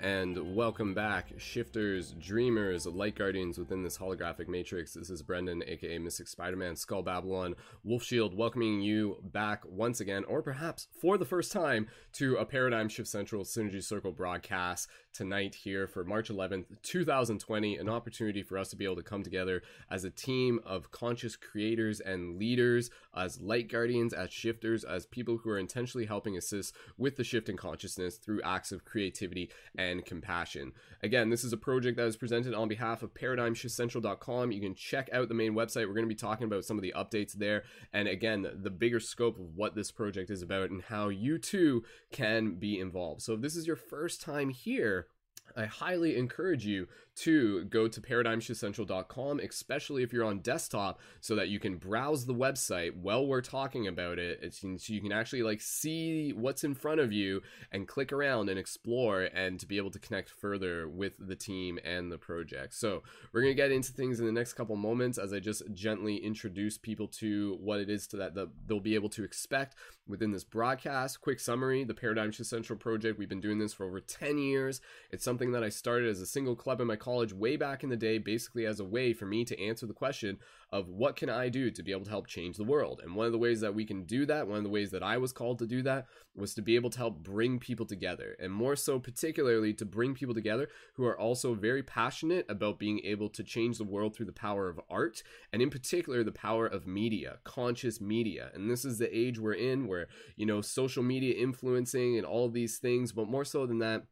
And welcome back, shifters, dreamers, light guardians within this holographic matrix. This is Brendon, aka Mystic Spider Man, Skull Babylon, Wolf Shield, welcoming you back once again, or perhaps for the first time, to a Paradigm Shift Central Synergy Circle broadcast tonight here for March 11th, 2020. An opportunity for us to be able to come together as a team of conscious creators and leaders, as light guardians, as shifters, as people who are intentionally helping assist with the shift in consciousness through acts of creativity creativity, and compassion. Again, this is a project that is presented on behalf of ParadigmShiftCentral.com. You can check out the main website. We're going to be talking about some of the updates there. And again, the bigger scope of what this project is about and how you too can be involved. So if this is your first time here, I highly encourage you to go to paradigmshiftcentral.com, especially if you're on desktop, so that you can browse the website while we're talking about it. So you can actually like see what's in front of you and click around and explore and to be able to connect further with the team and the project. So we're gonna get into things in the next couple moments as I just gently introduce people to what it is to that the, they'll be able to expect within this broadcast. Quick summary: the Paradigm Shift Central project. We've been doing this for over 10 years. It's something that I started as a single club in my college way back in the day, basically as a way for me to answer the question of what can I do to be able to help change the world. And one of the ways that we can do that, one of the ways that I was called to do that, was to be able to help bring people together. And more so, particularly, to bring people together who are also very passionate about being able to change the world through the power of art, and in particular, the power of media, conscious media. And this is the age we're in where, you know, social media influencing and all these things, but more so than that,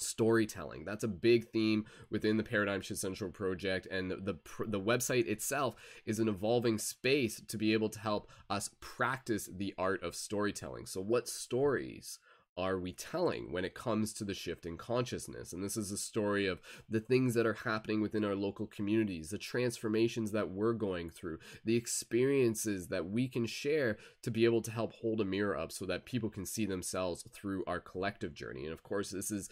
storytelling that's a big theme within the paradigm shift central project and the, the the website itself is an evolving space to be able to help us practice the art of storytelling so what stories are we telling when it comes to the shift in consciousness? And this is a story of the things that are happening within our local communities, the transformations that we're going through, the experiences that we can share to be able to help hold a mirror up so that people can see themselves through our collective journey. And of course, this is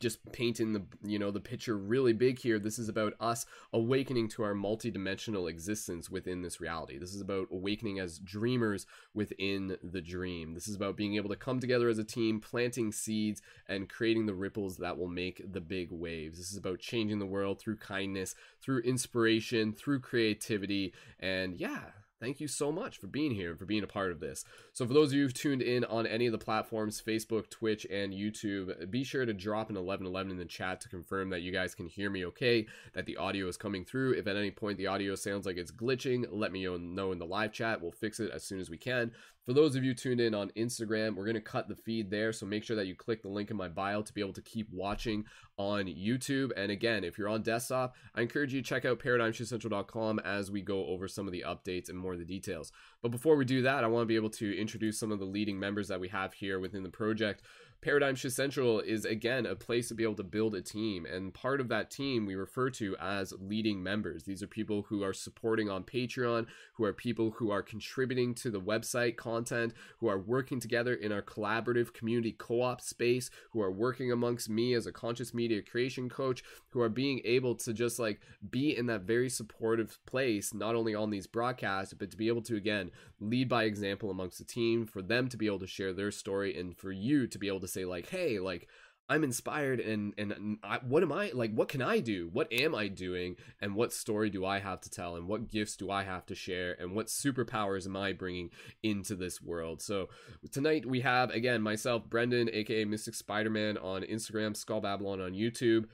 just painting the you know the picture really big here. This is about us awakening to our multidimensional existence within this reality. This is about awakening as dreamers within the dream. This is about being able to come together as a team planting seeds and creating the ripples that will make the big waves. This is about changing the world through kindness, through inspiration, through creativity, and yeah, thank you so much for being here, for being a part of this. So, for those of you who've tuned in on any of the platforms, Facebook, Twitch, and YouTube, be sure to drop an 1111 in the chat to confirm that you guys can hear me okay, that the audio is coming through. If at any point the audio sounds like it's glitching, let me know in the live chat. We'll fix it as soon as we can. For those of you tuned in on Instagram, we're going to cut the feed there. So make sure that you click the link in my bio to be able to keep watching on YouTube. And again, if you're on desktop, I encourage you to check out paradigmshiftcentral.com as we go over some of the updates and more of the details. But before we do that, I want to be able to introduce some of the leading members that we have here within the project. Paradigm Shift Central is again a place to be able to build a team, and part of that team we refer to as leading members. These are people who are supporting on Patreon, who are people who are contributing to the website content, who are working together in our collaborative community co op space, who are working amongst me as a conscious media creation coach, who are being able to just like be in that very supportive place, not only on these broadcasts, but to be able to again lead by example amongst the team, for them to be able to share their story, and for you to be able to say, like, hey, like, I'm inspired and and I, what am I like what can I do? What am I doing? And what story do I have to tell? And what gifts do I have to share? And what superpowers am I bringing into this world? So tonight we have again myself Brendon aka Mystic Spider-Man on Instagram Skull Babylon on YouTube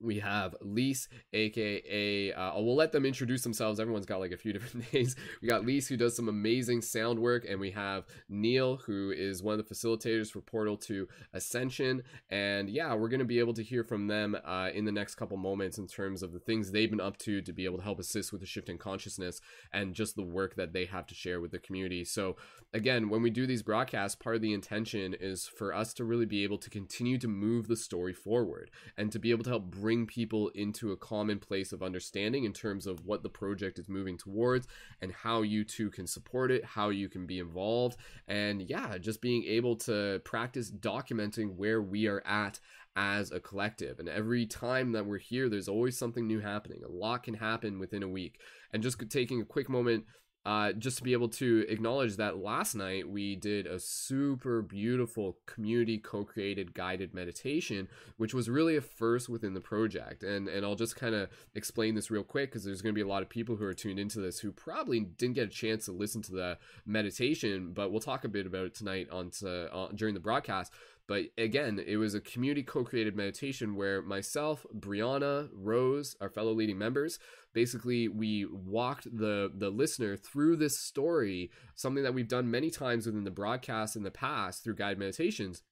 we have Lise, aka uh, we'll let them introduce themselves. Everyone's got like a few different names. We got Lise, who does some amazing sound work, and we have Neil, who is one of the facilitators for Portal to Ascension. And yeah, we're gonna be able to hear from them uh, in the next couple moments in terms of the things they've been up to to be able to help assist with the shift in consciousness and just the work that they have to share with the community. So again, when we do these broadcasts, part of the intention is for us to really be able to continue to move the story forward and to be able to help bring bring people into a common place of understanding in terms of what the project is moving towards and how you two can support it, how you can be involved, and yeah, just being able to practice documenting where we are at as a collective. And every time that we're here, there's always something new happening. A lot can happen within a week. And just taking a quick moment uh, just to be able to acknowledge that last night we did a super beautiful community co-created guided meditation, which was really a first within the project. And and I'll just kind of explain this real quick because there's going to be a lot of people who are tuned into this who probably didn't get a chance to listen to the meditation, but we'll talk a bit about it tonight on to, uh, during the broadcast. But again, it was a community co created meditation where myself, Brianna, Rose, our fellow leading members, basically we walked the the listener through this story, something that we've done many times within the broadcast in the past through guided meditations.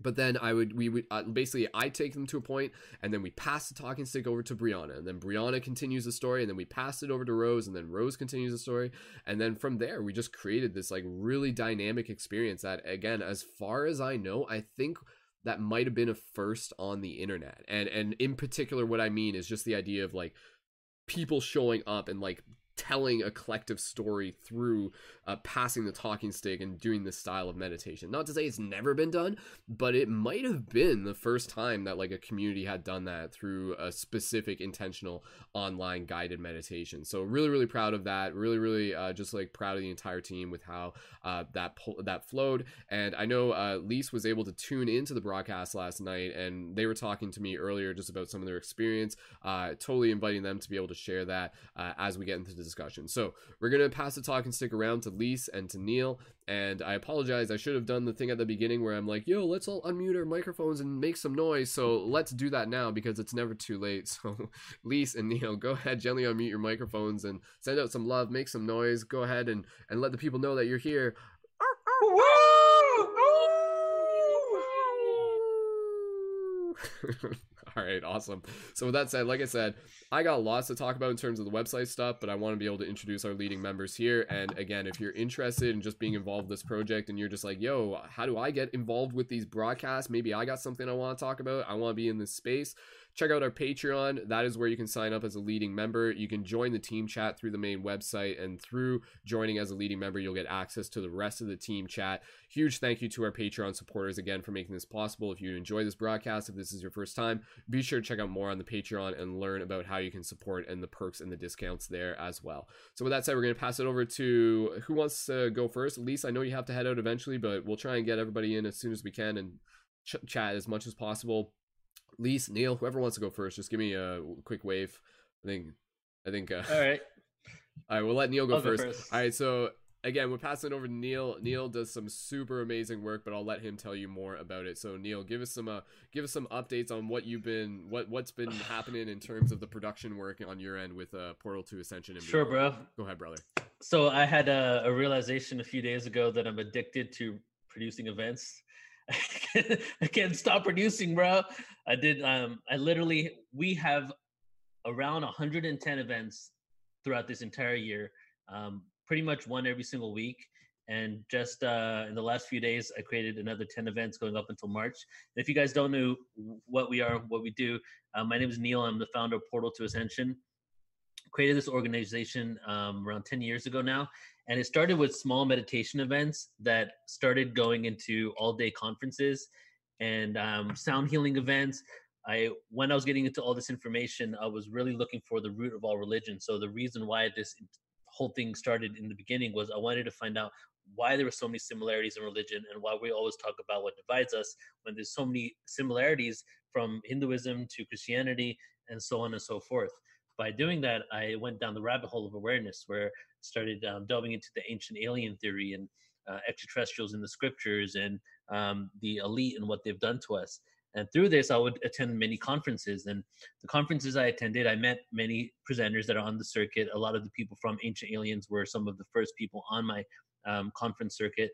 But then I would we would uh, basically I take them to a point and then we pass the talking stick over to Brianna and then Brianna continues the story and then we pass it over to Rose and then Rose continues the story. And then from there we just created this like really dynamic experience that again as far as I know I think that might have been a first on the internet. And and in particular what I mean is just the idea of like people showing up and like telling a collective story through uh, passing the talking stick and doing this style of meditation. Not to say it's never been done, but it might have been the first time that like a community had done that through a specific intentional online guided meditation. So really, really proud of that. Really, really uh, just like proud of the entire team with how uh, that that flowed. And I know uh, Lise was able to tune into the broadcast last night, and they were talking to me earlier just about some of their experience. Uh, totally inviting them to be able to share that uh, as we get into the discussion. So we're gonna pass the talking stick around to Lise and to Neil. And I apologize. I should have done the thing at the beginning where I'm like, yo, let's all unmute our microphones and make some noise. So let's do that now because it's never too late. So, Lise and Neil, go ahead, gently unmute your microphones and send out some love, make some noise. Go ahead and, and let the people know that you're here. All right, awesome. So with that said, like I said, I got lots to talk about in terms of the website stuff, but I want to be able to introduce our leading members here. And again, if you're interested in just being involved in this project and you're just like, yo, how do I get involved with these broadcasts? Maybe I got something I want to talk about. I want to be in this space check out our Patreon. That is where you can sign up as a leading member. You can join the team chat through the main website, and through joining as a leading member, you'll get access to the rest of the team chat. Huge thank you to our Patreon supporters again for making this possible. If you enjoy this broadcast, if this is your first time, be sure to check out more on the Patreon and learn about how you can support and the perks and the discounts there as well. So, with that said, we're going to pass it over to who wants to go first. Lise, I know you have to head out eventually, but we'll try and get everybody in as soon as we can and ch- chat as much as possible. Lise, Neil, whoever wants to go first, just give me a quick wave. I think, I think. Uh, all right. All right, we'll let Neil go first. go first. All right, so again, we're passing it over to Neil. Neil does some super amazing work, but I'll let him tell you more about it. So Neil, give us some uh, give us some updates on what you've been what what's been happening in terms of the production work on your end with uh, Portal to Ascension. And sure, bro. Go ahead, brother. So I had a, a realization a few days ago that I'm addicted to producing events. I can't stop producing, bro. I did. Um, I literally we have around 110 events throughout this entire year. Um, pretty much one every single week. And just uh, in the last few days, I created another 10 events going up until March. And if you guys don't know what we are, what we do, uh, my name is Neil. I'm the founder of Portal to Ascension. Created this organization um, around 10 years ago now. And it started with small meditation events that started going into all day conferences and um, sound healing events. I when I was getting into all this information, I was really looking for the root of all religion. So the reason why this whole thing started in the beginning was I wanted to find out why there were so many similarities in religion and why we always talk about what divides us when there's so many similarities from Hinduism to Christianity and so on and so forth. By doing that, I went down the rabbit hole of awareness where I started um, delving into the ancient alien theory and uh, extraterrestrials in the scriptures and um, the elite and what they've done to us. And through this, I would attend many conferences. And the conferences I attended, I met many presenters that are on the circuit. A lot of the people from Ancient Aliens were some of the first people on my um, conference circuit.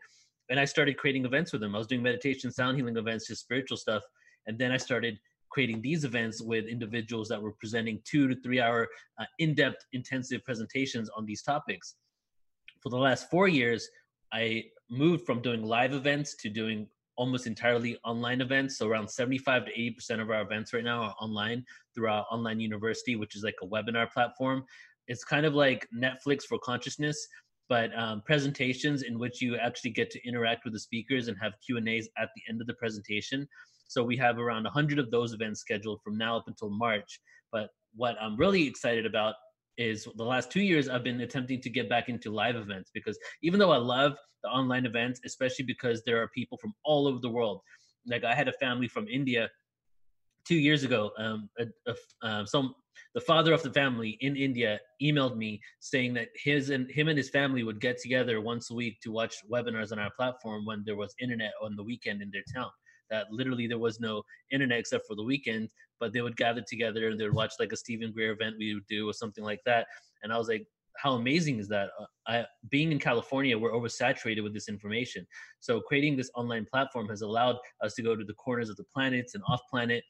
And I started creating events with them. I was doing meditation, sound healing events, just spiritual stuff. And then I started creating these events with individuals that were presenting two to three hour uh, in depth, intensive presentations on these topics. For the last four years, I moved from doing live events to doing almost entirely online events. So around 75 to 80% of our events right now are online through our online university, which is like a webinar platform. It's kind of like Netflix for consciousness, but um, presentations in which you actually get to interact with the speakers and have Q and A's at the end of the presentation. So we have around 100 of those events scheduled from now up until March. But what I'm really excited about is the last two years I've been attempting to get back into live events because even though I love the online events, especially because there are people from all over the world. Like I had a family from India two years ago. Um, a, a, um, some the father of the family in India emailed me saying that his and him and his family would get together once a week to watch webinars on our platform when there was internet on the weekend in their town. That literally there was no internet except for the weekend, but they would gather together and they would watch like a Steven Greer event we would do or something like that. And I was like, how amazing is that? Uh, I, being in California, we're oversaturated with this information. So creating this online platform has allowed us to go to the corners of the planets and off planet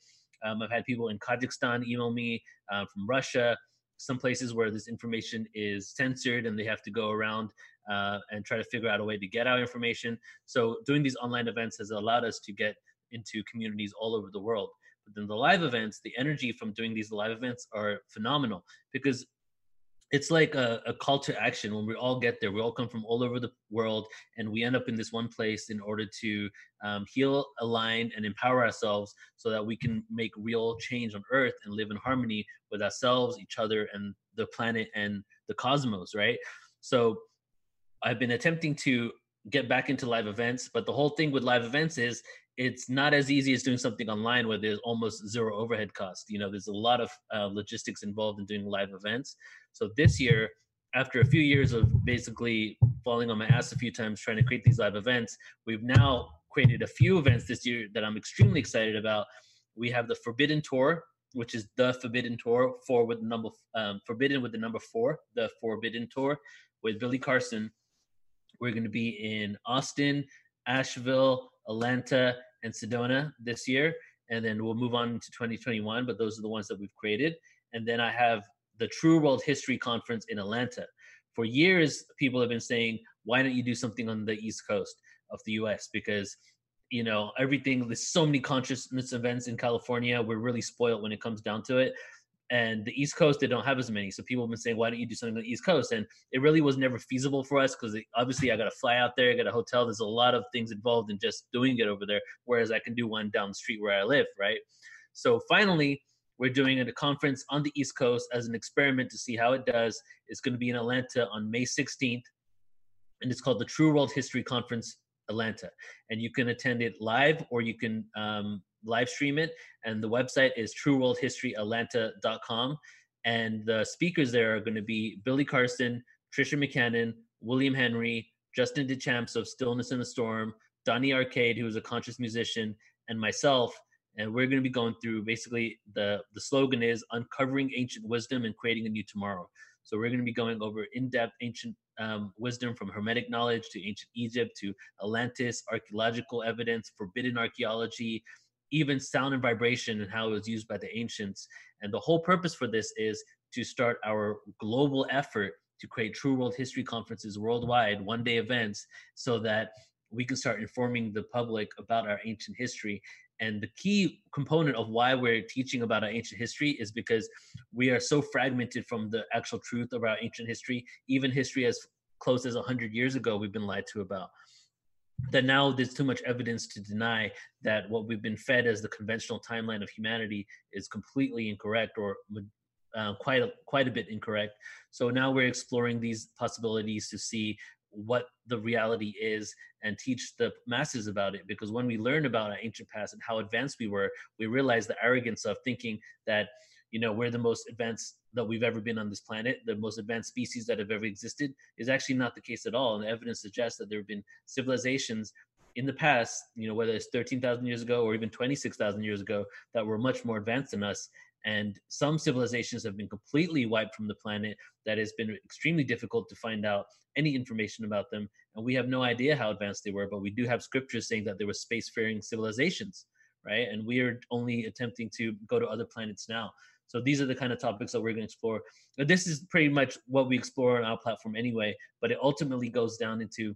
um, I've had people in Kazakhstan email me uh, from Russia, some places where this information is censored and they have to go around uh, and try to figure out a way to get our information. So doing these online events has allowed us to get into communities all over the world. But then the live events, the energy from doing these live events are phenomenal because it's like a, a, call to action when we all get there we all come from all over the world and we end up in this one place in order to um, heal align and empower ourselves so that we can make real change on earth and live in harmony with ourselves each other and the planet and the cosmos right so i've been attempting to get back into live events but the whole thing with live events is it's not as easy as doing something online where there's almost zero overhead cost you know there's a lot of uh, logistics involved in doing live events so this year, after a few years of basically falling on my ass a few times trying to create these live events, we've now created a few events this year that I'm extremely excited about. We have the Forbidden Tour, which is the Forbidden Tour, four with the number um, Forbidden with the number four, the Forbidden Tour with Billy Carson. We're going to be in Austin, Asheville, Atlanta, and Sedona this year, and then we'll move on to 2021. But those are the ones that we've created. And then I have the True World History Conference in Atlanta. For years, people have been saying, why don't you do something on the East Coast of the US? Because you know everything there's so many consciousness events in california we're really spoiled when it comes down to it and the east coast they don't have as many so people have been saying why don't you do something on the east coast and it really was never feasible for us because obviously i got to fly out there i got a hotel there's a lot of things involved in just doing it over there whereas i can do one down the street where i live right so finally we're doing a conference on the East Coast as an experiment to see how it does. It's going to be in Atlanta on May 16th, and it's called the True World History Conference Atlanta. And you can attend it live or you can um, live stream it. And the website is trueworldhistoryatlanta.com. And the speakers there are going to be Billy Carson, Tricia McCannon, William Henry, Justin Deschamps of Stillness in the Storm, Donny Arcade, who is a conscious musician, and myself and we're going to be going through basically the the slogan is uncovering ancient wisdom and creating a new tomorrow so we're going to be going over in-depth ancient um, wisdom from hermetic knowledge to ancient egypt to atlantis archaeological evidence forbidden archaeology even sound and vibration and how it was used by the ancients. And the whole purpose for this is to start our global effort to create true world history conferences worldwide one day events so that we can start informing the public about our ancient history. And the key component of why we're teaching about our ancient history is because we are so fragmented from the actual truth of our ancient history, even history as close as 100 years ago, we've been lied to about. That now there's too much evidence to deny that what we've been fed as the conventional timeline of humanity is completely incorrect or uh, quite a, quite a bit incorrect. So now we're exploring these possibilities to see what the reality is and teach the masses about it because when we learn about our ancient past and how advanced we were we realize the arrogance of thinking that you know we're the most advanced that we've ever been on this planet the most advanced species that have ever existed is actually not the case at all. And the evidence suggests that there have been civilizations in the past you know whether it's 13,000 years ago or even 26,000 years ago that were much more advanced than us. And some civilizations have been completely wiped from the planet that has been extremely difficult to find out any information about them. And we have no idea how advanced they were but we do have scriptures saying that there were spacefaring civilizations right? And we are only attempting to go to other planets now so these are the kind of topics that we're going to explore this is pretty much what we explore on our platform anyway but it ultimately goes down into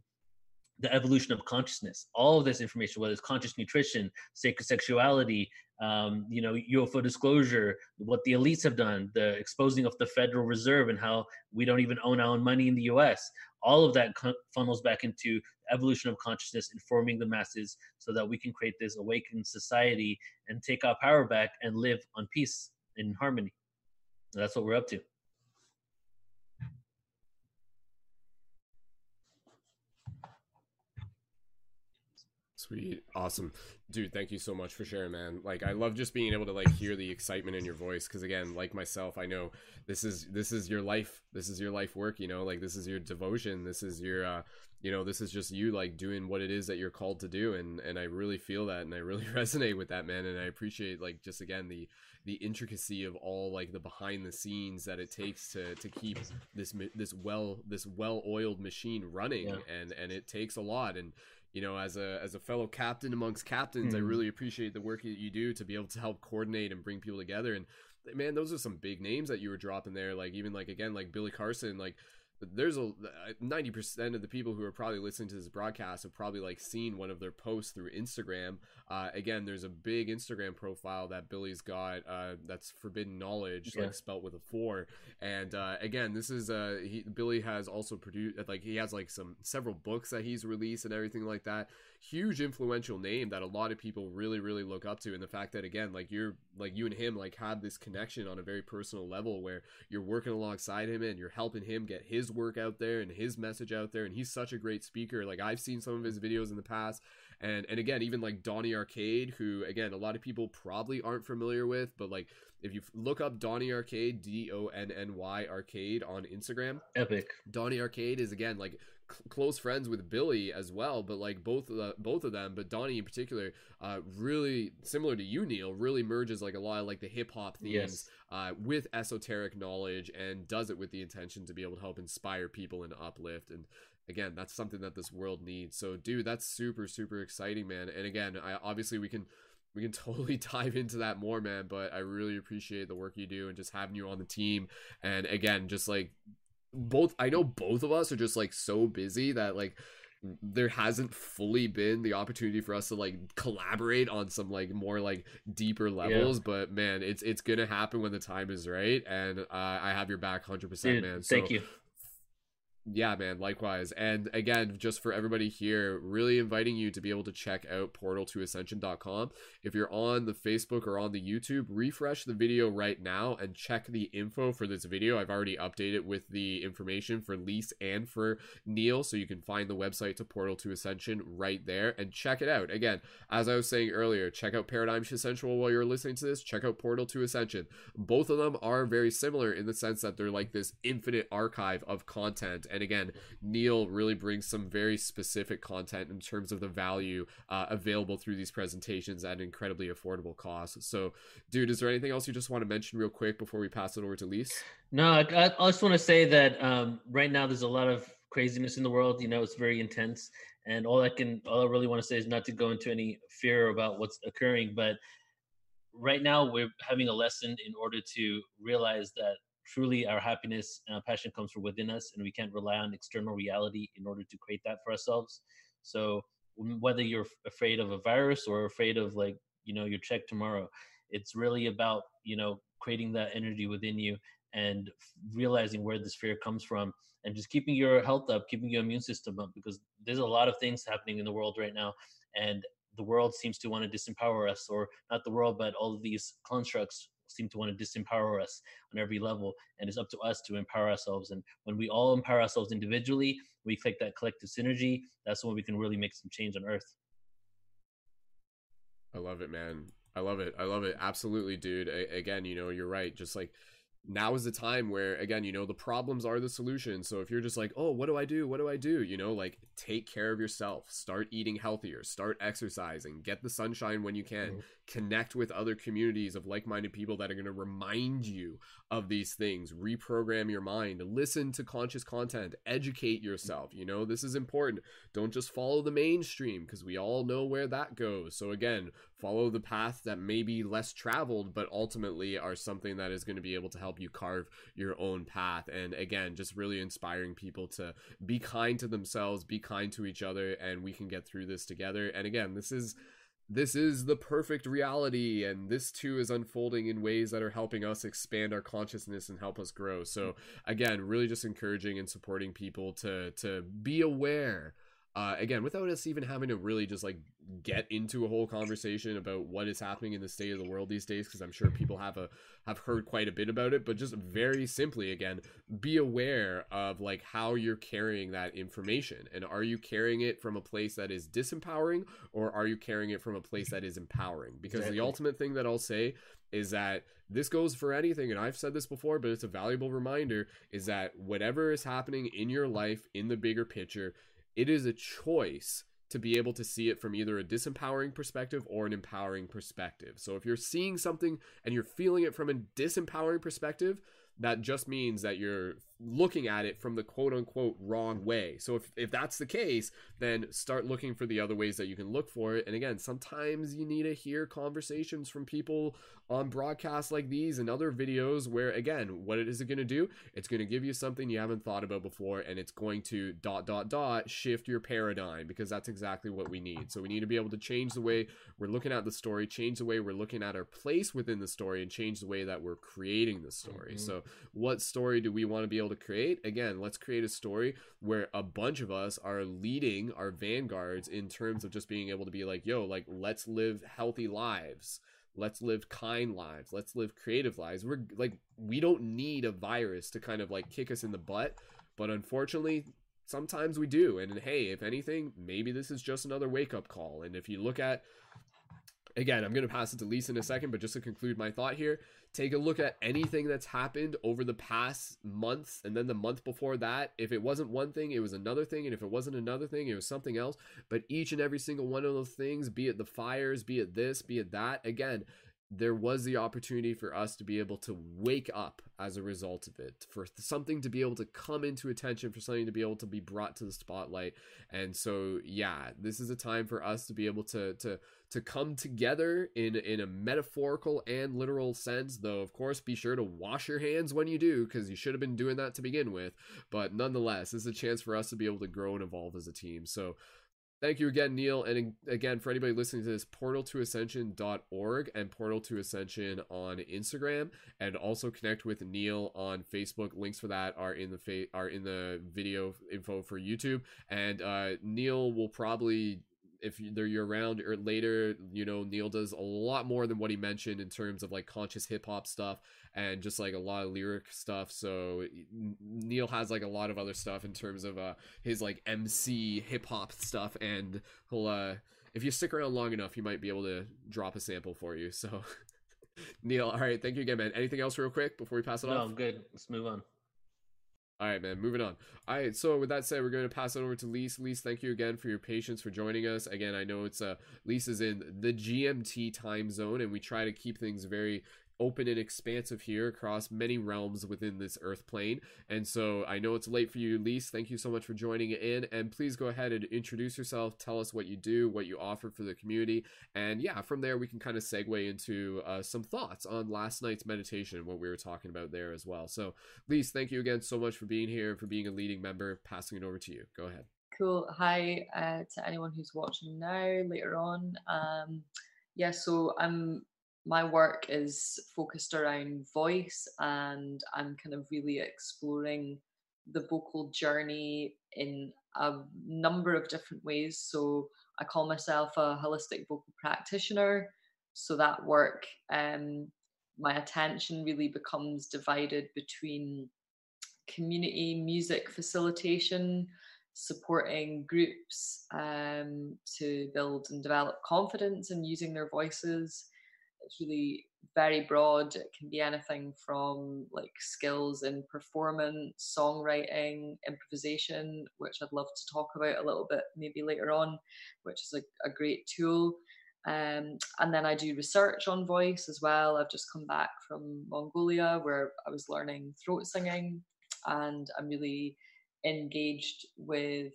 the evolution of consciousness. All of this information, whether it's conscious nutrition, sacred sexuality, um, you know, UFO disclosure, what the elites have done, the exposing of the Federal Reserve and how we don't even own our own money in the U.S. All of that funnels back into evolution of consciousness, informing the masses, so that we can create this awakened society and take our power back and live on peace in harmony. That's what we're up to. Sweet. Awesome. Dude, thank you so much for sharing, man. Like I love just being able to like hear the excitement in your voice cuz again, like myself, I know this is this is your life. This is your life work, you know? Like this is your devotion. This is your uh you know, this is just you like doing what it is that you're called to do and and I really feel that and I really resonate with that, man, and I appreciate like just again the the intricacy of all like the behind the scenes that it takes to to keep this this well this well-oiled machine running yeah. and and it takes a lot and you know, as a as a fellow captain amongst captains, mm-hmm. I really appreciate the work that you do to be able to help coordinate and bring people together. And man, those are some big names that you were dropping there. Like even like again, like Billy Carson, like there's a 90% of the people who are probably listening to this broadcast have probably like seen one of their posts through Instagram. Uh, again, there's a big Instagram profile that Billy's got uh, that's forbidden knowledge, yeah. like spelt with a four. And uh, again, this is uh, he, Billy has also produced like he has like some several books that he's released and everything like that. Huge influential name that a lot of people really really look up to. And the fact that again like you're like you and him like have this connection on a very personal level where you're working alongside him and you're helping him get his work out there and his message out there. And he's such a great speaker. Like I've seen some of his videos in the past and and again even like Donny Arcade who again a lot of people probably aren't familiar with but like if you look up Donny Arcade D O N N Y Arcade on Instagram epic Donny Arcade is again like close friends with Billy as well, but like both of the, both of them, but Donny in particular, uh, really similar to you, Neil, really merges like a lot of like the hip hop themes yes. uh, with esoteric knowledge and does it with the intention to be able to help inspire people and uplift. And again, that's something that this world needs. So, dude, that's super super exciting, man. And again, I obviously we can we can totally dive into that more man but i really appreciate the work you do and just having you on the team and again just like both I know both of us are just like so busy that like there hasn't fully been the opportunity for us to like collaborate on some like more like deeper levels yeah. but man it's it's gonna happen when the time is right and uh, i have your back 100% Dude, man so thank you yeah man likewise. And again just for everybody here really inviting you to be able to check out portal to ascension.com if you're on the facebook or on the youtube refresh the video right now and check the info for this video. I've already updated with the information for lise and for neil so you can find the website to portal to ascension right there and check it out. Again as i was saying earlier check out paradigm central while you're listening to this. Check out portal to ascension. Both of them are very similar in the sense that they're like this infinite archive of content and again, Neil really brings some very specific content in terms of the value uh, available through these presentations at an incredibly affordable costs. So, dude, is there anything else you just want to mention real quick before we pass it over to Lise? No, I, I just want to say that um, right now there's a lot of craziness in the world. You know, it's very intense, and all I can, all I really want to say is not to go into any fear about what's occurring, but right now we're having a lesson in order to realize that truly our happiness and our passion comes from within us and we can't rely on external reality in order to create that for ourselves. So whether you're afraid of a virus or afraid of like you know your check tomorrow it's really about you know creating that energy within you and realizing where this fear comes from and just keeping your health up keeping your immune system up because there's a lot of things happening in the world right now and the world seems to want to disempower us or not the world but all of these constructs seem to want to disempower us on every level. And it's up to us to empower ourselves. And when we all empower ourselves individually, we click that collective synergy. That's when we can really make some change on Earth. I love it, man. I love it. I love it. Absolutely, dude. Again, you know, you're right. Just like now is the time where again you know the problems are the solution. So if you're just like oh what do i do? What do i do? You know like take care of yourself. Start eating healthier. Start exercising. Get the sunshine when you can. Mm-hmm. connect with other communities of like-minded people that are going to remind you of these things. Reprogram your mind. Listen to conscious content. Educate yourself. You know this is important. Don't just follow the mainstream because we all know where that goes. So again follow the path that may be less traveled but ultimately are something that is going to be able to help you carve your own path. And again just really inspiring people to be kind to themselves be kind to each other and we can get through this together. And again this is this is the perfect reality and this too is unfolding in ways that are helping us expand our consciousness and help us grow. So again really just encouraging and supporting people to to be aware uh, again, without us even having to really just like get into a whole conversation about what is happening in the state of the world these days, because I'm sure people have a have heard quite a bit about it, but just very simply, again, be aware of like how you're carrying that information, and are you carrying it from a place that is disempowering, or are you carrying it from a place that is empowering? Because exactly. the ultimate thing that I'll say is that this goes for anything and I've said this before but it's a valuable reminder is that whatever is happening in your life in the bigger picture it is a choice to be able to see it from either a disempowering perspective or an empowering perspective. So if you're seeing something and you're feeling it from a disempowering perspective, that just means that you're looking at it from the quote unquote wrong way. So if, if that's the case, then start looking for the other ways that you can look for it. And again, sometimes you need to hear conversations from people on broadcasts like these and other videos where again, what is it going to do? It's going to give you something you haven't thought about before and it's going to dot dot dot shift your paradigm because that's exactly what we need. So we need to be able to change the way we're looking at the story, change the way we're looking at our place within the story and change the way that we're creating the story. Mm-hmm. So what story do we want to be able to create? Again, let's create a story where a bunch of us are leading our vanguards in terms of just being able to be like, yo, like, let's live healthy lives. Let's live kind lives. Let's live creative lives. We're like, we don't need a virus to kind of like kick us in the butt. But unfortunately, sometimes we do. And hey, if anything, maybe this is just another wake up call. And if you look at again, I'm going to pass it to Lisa in a second, but just to conclude my thought here, take a look at anything that's happened over the past months and then the month before that. If it wasn't one thing, it was another thing. And if it wasn't another thing, it was something else. But each and every single one of those things, be it the fires, be it this, be it that, again, there was the opportunity for us to be able to wake up as a result of it, for something to be able to come into attention, for something to be able to be brought to the spotlight. And so, yeah, this is a time for us to be able to to to come together in in a metaphorical and literal sense. Though, of course, be sure to wash your hands when you do, because you should have been doing that to begin with. But nonetheless, this is a chance for us to be able to grow and evolve as a team. So Thank you again, Neil. And again, for anybody listening to this, portal2ascension.org and portal to ascension on Instagram, and also connect with Neil on Facebook. Links for that are in the fa- are in the video info for YouTube. And uh, Neil will probably if you're around or later, you know, Neil does a lot more than what he mentioned in terms of like conscious hip hop stuff and just like a lot of lyric stuff. So Neil has like a lot of other stuff in terms of uh his like MC hip hop stuff and he'll uh if you stick around long enough, he might be able to drop a sample for you. So Neil, all right, thank you again, man. Anything else real quick before we pass it no, off? No, I'm good. Let's move on. All right, man. Moving on. All right. So with that said, we're going to pass it over to Lise. Lise, thank you again for your patience for joining us. Again, I know it's uh Lise is in the GMT time zone, and we try to keep things very open and expansive here across many realms within this earth plane. And so I know it's late for you, Lise. Thank you so much for joining in. And please go ahead and introduce yourself. Tell us what you do, what you offer for the community. And yeah, from there, we can kind of segue into uh, some thoughts on last night's meditation, what we were talking about there as well. So, Lise, thank you again so much for being here, for being a leading member. Passing it over to you. Go ahead. Cool. Hi uh, to anyone who's watching now, later on. Um, yeah, so I'm my work is focused around voice and I'm kind of really exploring the vocal journey in a number of different ways. So I call myself a holistic vocal practitioner. So that work, um, my attention really becomes divided between community music facilitation, supporting groups um, to build and develop confidence in using their voices, it's really very broad. It can be anything from like skills in performance, songwriting, improvisation, which I'd love to talk about a little bit maybe later on, which is a, a great tool. Um, and then I do research on voice as well. I've just come back from Mongolia where I was learning throat singing, and I'm really engaged with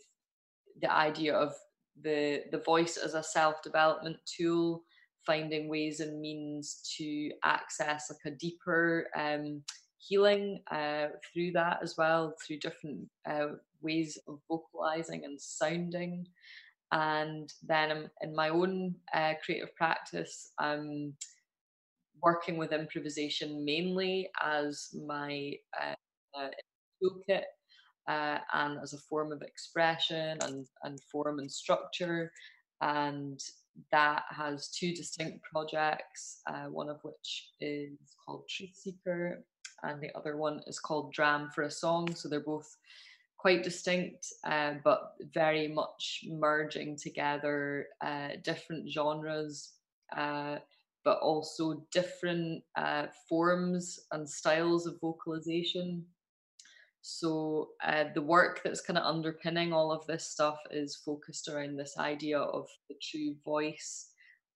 the idea of the the voice as a self development tool finding ways and means to access like a deeper um, healing uh, through that as well, through different uh, ways of vocalizing and sounding. And then in my own uh, creative practice, I'm working with improvisation mainly as my uh, uh, toolkit. uh, and as a form of expression and, and form and structure. And that has two distinct projects, uh, one of which is called Truth Seeker, and the other one is called Dram for a Song. So they're both quite distinct, uh, but very much merging together uh, different genres, uh, but also different uh, forms and styles of vocalization. So uh, the work that's kind of underpinning all of this stuff is focused around this idea of the true voice.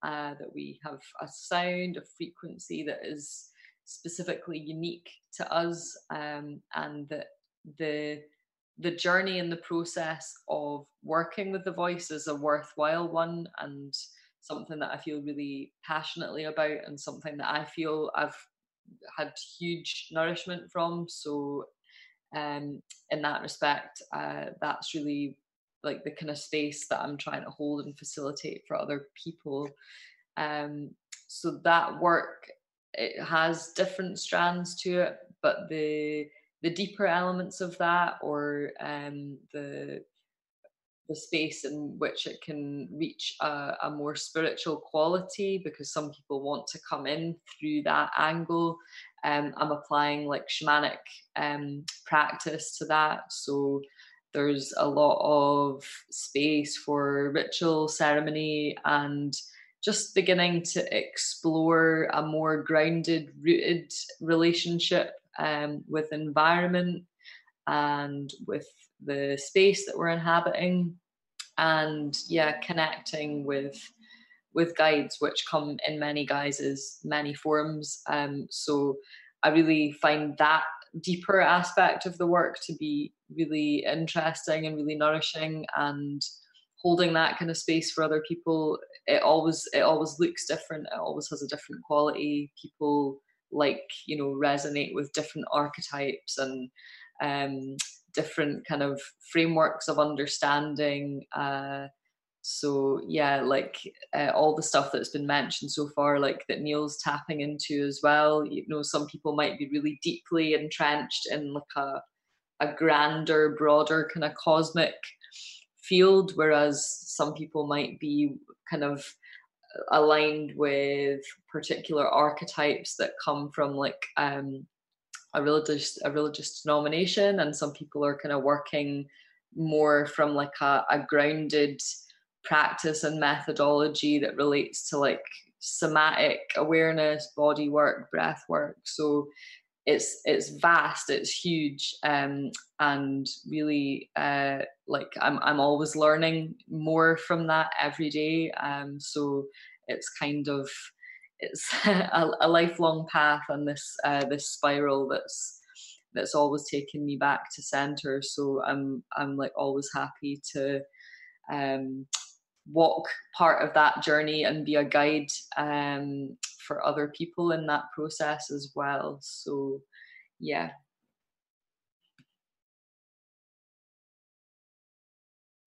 Uh, that we have a sound, a frequency that is specifically unique to us, um, and that the the journey and the process of working with the voice is a worthwhile one and something that I feel really passionately about and something that I feel I've had huge nourishment from. So, um, in that respect, uh, that's really like the kind of space that I'm trying to hold and facilitate for other people. Um, so that work it has different strands to it, but the the deeper elements of that or um, the the space in which it can reach a, a, more spiritual quality because some people want to come in through that angle. Um, I'm applying like shamanic um, practice to that. So there's a lot of space for ritual ceremony and just beginning to explore a more grounded, rooted relationship um, with environment and with the space that we're inhabiting and yeah connecting with with guides which come in many guises many forms. Um, so i really find that deeper aspect of the work to be really interesting and really nourishing and holding that kind of space for other people it always it always looks different. It always has a different quality. People like you know resonate with different archetypes and um, different kind of frameworks of understanding uh, so yeah like uh, all the stuff that's been mentioned so far like that neil's tapping into as well. You know some people might be really deeply entrenched in like a a grander broader kind of cosmic field whereas some people might be kind of aligned with particular archetypes that come from like um, a religious a religious denomination, and some people are kind of working more from like a, a grounded practice and methodology that relates to like somatic awareness, body work, breath work. So it's it's vast, it's huge, um, and really uh, like I'm I'm always learning more from that every day. Um, so it's kind of it's a, a lifelong path and this uh, this spiral that's that's always taken me back to center. So I'm I'm like always happy to um, walk part of that journey and be a guide um, for other people in that process as well. So, yeah.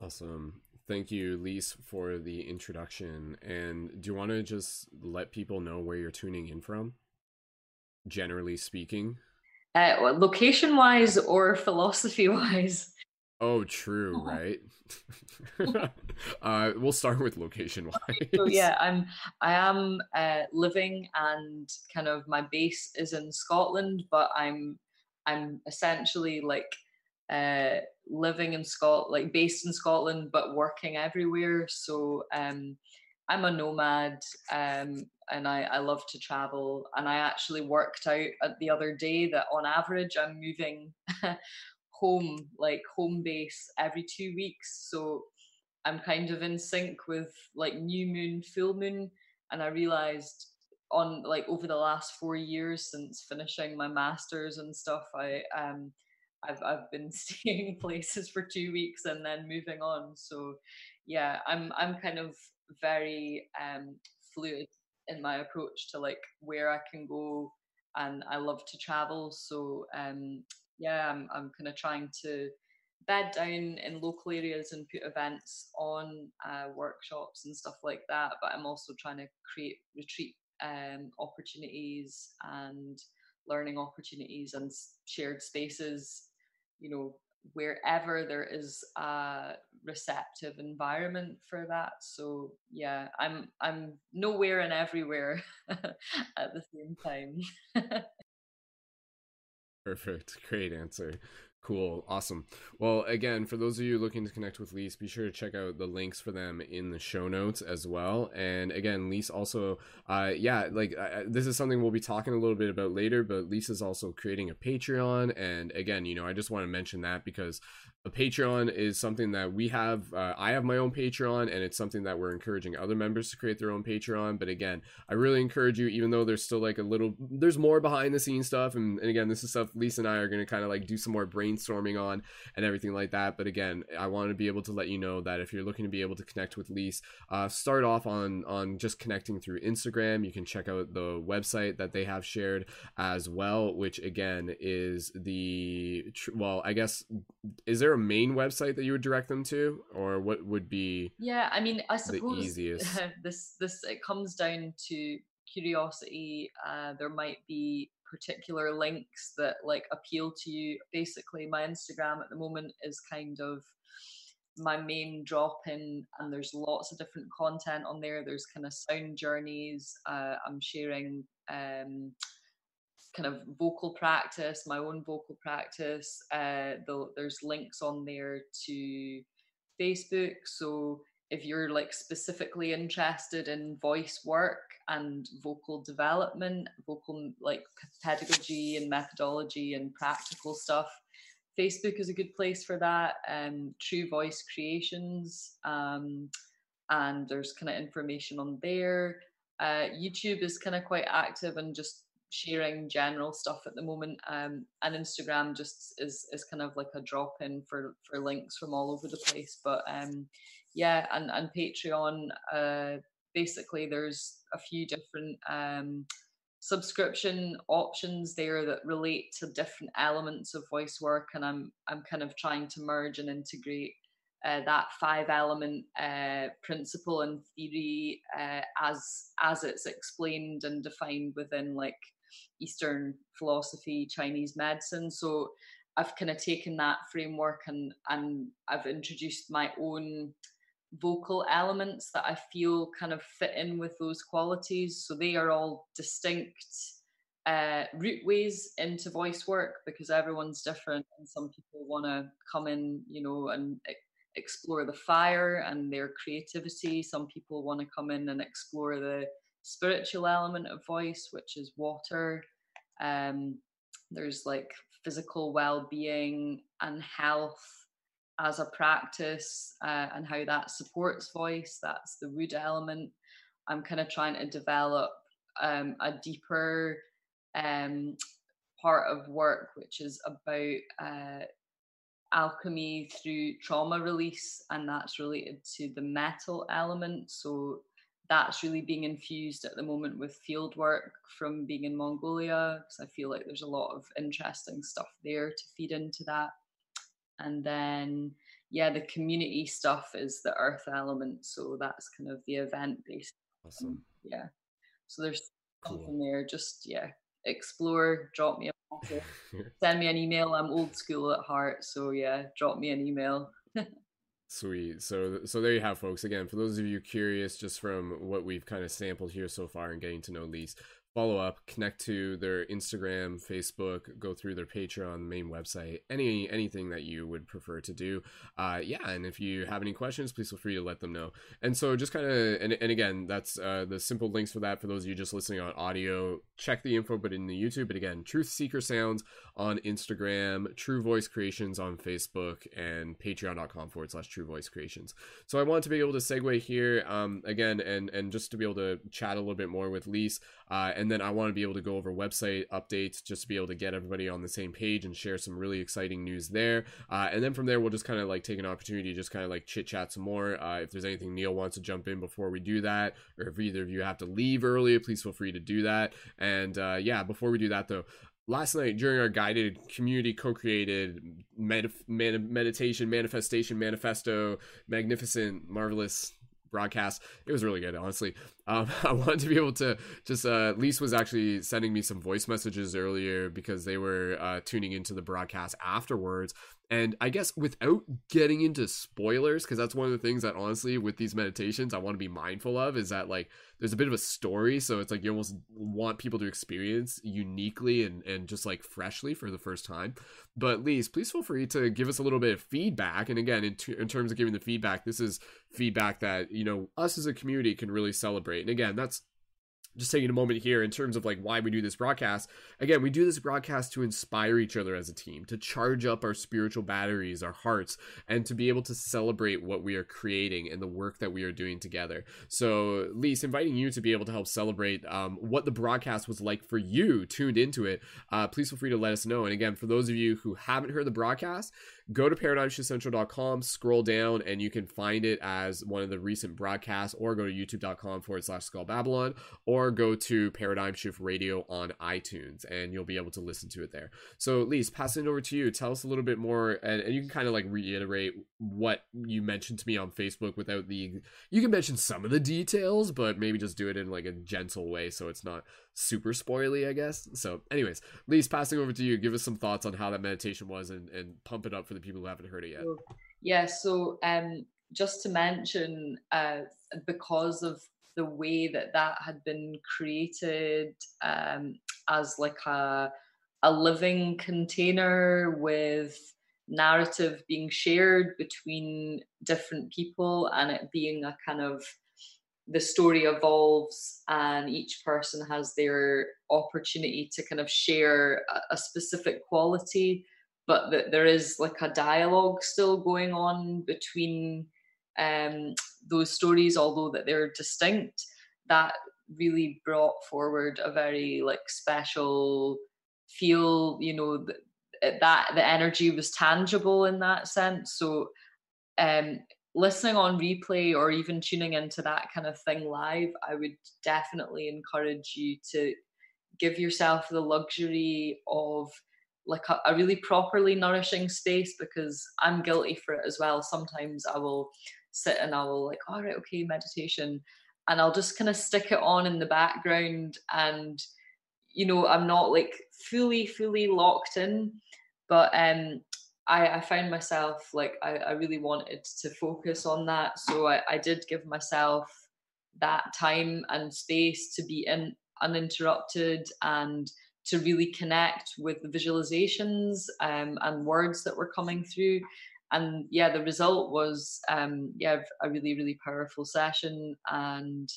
Awesome. Thank you, Lise, for the introduction. And do you want to just let people know where you're tuning in from, generally speaking? Uh, location wise or philosophy wise? Oh, true, uh-huh. right? uh, we'll start with location wise. So yeah, I'm I am uh, living and kind of my base is in Scotland, but I'm I'm essentially like uh, living in Scotland, like based in Scotland, but working everywhere. So um, I'm a nomad um, and I, I love to travel. And I actually worked out the other day that on average I'm moving home, like home base every two weeks. So I'm kind of in sync with like new moon, full moon. And I realized on like over the last four years since finishing my masters and stuff, I um I've I've been staying places for two weeks and then moving on. So yeah, I'm I'm kind of very um fluid in my approach to like where I can go and I love to travel. So um yeah, I'm I'm kind of trying to bed down in local areas and put events on uh, workshops and stuff like that. But I'm also trying to create retreat um, opportunities and learning opportunities and shared spaces, you know, wherever there is a receptive environment for that. So yeah, I'm I'm nowhere and everywhere at the same time. Perfect. Great answer. Cool. Awesome. Well, again, for those of you looking to connect with Lise, be sure to check out the links for them in the show notes as well. And again, Lise also, uh, yeah, like this is something we'll be talking a little bit about later, but Lise is also creating a Patreon. And again, you know, I just want to mention that because a Patreon is something that we have. Uh, I have my own Patreon, and it's something that we're encouraging other members to create their own Patreon. But again, I really encourage you, even though there's still like a little, there's more behind the scenes stuff. And, and again, this is stuff Lisa and I are going to kind of like do some more brainstorming on and everything like that. But again, I want to be able to let you know that if you're looking to be able to connect with Lise, uh, start off on on just connecting through Instagram. You can check out the website that they have shared as well, which again is the well, I guess is there a main website that you would direct them to, or what would be? Yeah, I mean, I suppose the easiest. this this it comes down to curiosity. Uh, there might be particular links that like appeal to you. Basically, my Instagram at the moment is kind of my main drop in and there's lots of different content on there there's kind of sound journeys uh, i'm sharing um, kind of vocal practice, my own vocal practice. Uh, the, there's links on there to Facebook. So if you're like specifically interested in voice work and vocal development, vocal like pedagogy and methodology and practical stuff, Facebook is a good place for that. Um, True Voice Creations, um, and there's kind of information on there. Uh, YouTube is kind of quite active and just sharing general stuff at the moment um, and instagram just is is kind of like a drop in for for links from all over the place but um yeah and and patreon uh basically there's a few different um subscription options there that relate to different elements of voice work and i'm i'm kind of trying to merge and integrate uh, that five element uh, principle and theory uh, as as it's explained and defined within like Eastern philosophy, Chinese medicine. So I've kind of taken that framework and and I've introduced my own vocal elements that I feel kind of fit in with those qualities. So they are all distinct uh, ways into voice work because everyone's different, and some people want to come in, you know, and explore the fire and their creativity. Some people want to come in and explore the spiritual element of voice, which is water. Um, there's like physical well-being and health as a practice uh, and how that supports voice. That's the wood element. I'm kind of trying to develop um, a deeper um, part of work, which is about uh, alchemy through trauma release, and that's related to the metal element. So that's really being infused at the moment with field work from being in Mongolia because I feel like there's a lot of interesting stuff there to feed into that. And then, yeah, the community stuff is the earth element. So that's kind of the event based. Awesome. Yeah. So there's cool. something there. Just, yeah, explore, drop me a message, send me an email. I'm old school at heart. So, yeah, drop me an email. Sweet. So so there you have folks. Again, for those of you curious just from what we've kind of sampled here so far and getting to know Lise, follow up, connect to their Instagram, Facebook, go through their Patreon, main website, any anything that you would prefer to do. Uh, yeah, and if you have any questions, please feel free to let them know. And so just kind of and, and again, that's uh, the simple links for that for those of you just listening on audio. Check the info, but in the YouTube. But again, Truth Seeker Sounds on Instagram, True Voice Creations on Facebook, and Patreon.com forward slash True Voice Creations. So I want to be able to segue here um, again, and and just to be able to chat a little bit more with Lise. Uh, and then I want to be able to go over website updates just to be able to get everybody on the same page and share some really exciting news there. Uh, and then from there, we'll just kind of like take an opportunity to just kind of like chit chat some more. Uh, if there's anything Neil wants to jump in before we do that, or if either of you have to leave early, please feel free to do that. And uh, yeah, before we do that though, last night during our guided community co-created med- med- meditation manifestation manifesto magnificent marvelous broadcast. It was really good, honestly. Um, I wanted to be able to just, uh, Lise was actually sending me some voice messages earlier because they were uh, tuning into the broadcast afterwards. And I guess without getting into spoilers, because that's one of the things that honestly with these meditations I want to be mindful of is that like there's a bit of a story, so it's like you almost want people to experience uniquely and and just like freshly for the first time. But Lise, please feel free to give us a little bit of feedback. And again, in, t- in terms of giving the feedback, this is feedback that you know us as a community can really celebrate. And again, that's just taking a moment here in terms of like why we do this broadcast. Again, we do this broadcast to inspire each other as a team, to charge up our spiritual batteries, our hearts, and to be able to celebrate what we are creating and the work that we are doing together. So, Lise, inviting you to be able to help celebrate um, what the broadcast was like for you tuned into it, uh, please feel free to let us know. And again, for those of you who haven't heard the broadcast, go to paradigmshiftcentral.com, scroll down, and you can find it as one of the recent broadcasts, or go to youtube.com forward slash skull babylon, or go to Paradigm Shift Radio on iTunes, and you'll be able to listen to it there. So, Lise, passing it over to you. Tell us a little bit more, and, and you can kind of like reiterate what you mentioned to me on Facebook without the. You can mention some of the details, but maybe just do it in like a gentle way so it's not super spoily, I guess. So, anyways, Lise, passing over to you. Give us some thoughts on how that meditation was and, and pump it up for the people who haven't heard it yet. Yeah, so um, just to mention, uh, because of the way that that had been created um, as like a a living container with narrative being shared between different people and it being a kind of the story evolves and each person has their opportunity to kind of share a, a specific quality but that there is like a dialogue still going on between um, those stories although that they're distinct that really brought forward a very like special feel you know that, that the energy was tangible in that sense so um listening on replay or even tuning into that kind of thing live, I would definitely encourage you to give yourself the luxury of like a, a, really properly nourishing space because I'm guilty for it as well. Sometimes I will sit and I will like, all right, okay, meditation. And I'll just kind of stick it on in the background and you know, I'm not like fully, fully locked in. But um I, I found myself like I, I really wanted to focus on that. So I, I did give myself that time and space to be in uninterrupted and to really connect with the visualizations um, and words that were coming through. And yeah, the result was um, yeah a really really powerful session, and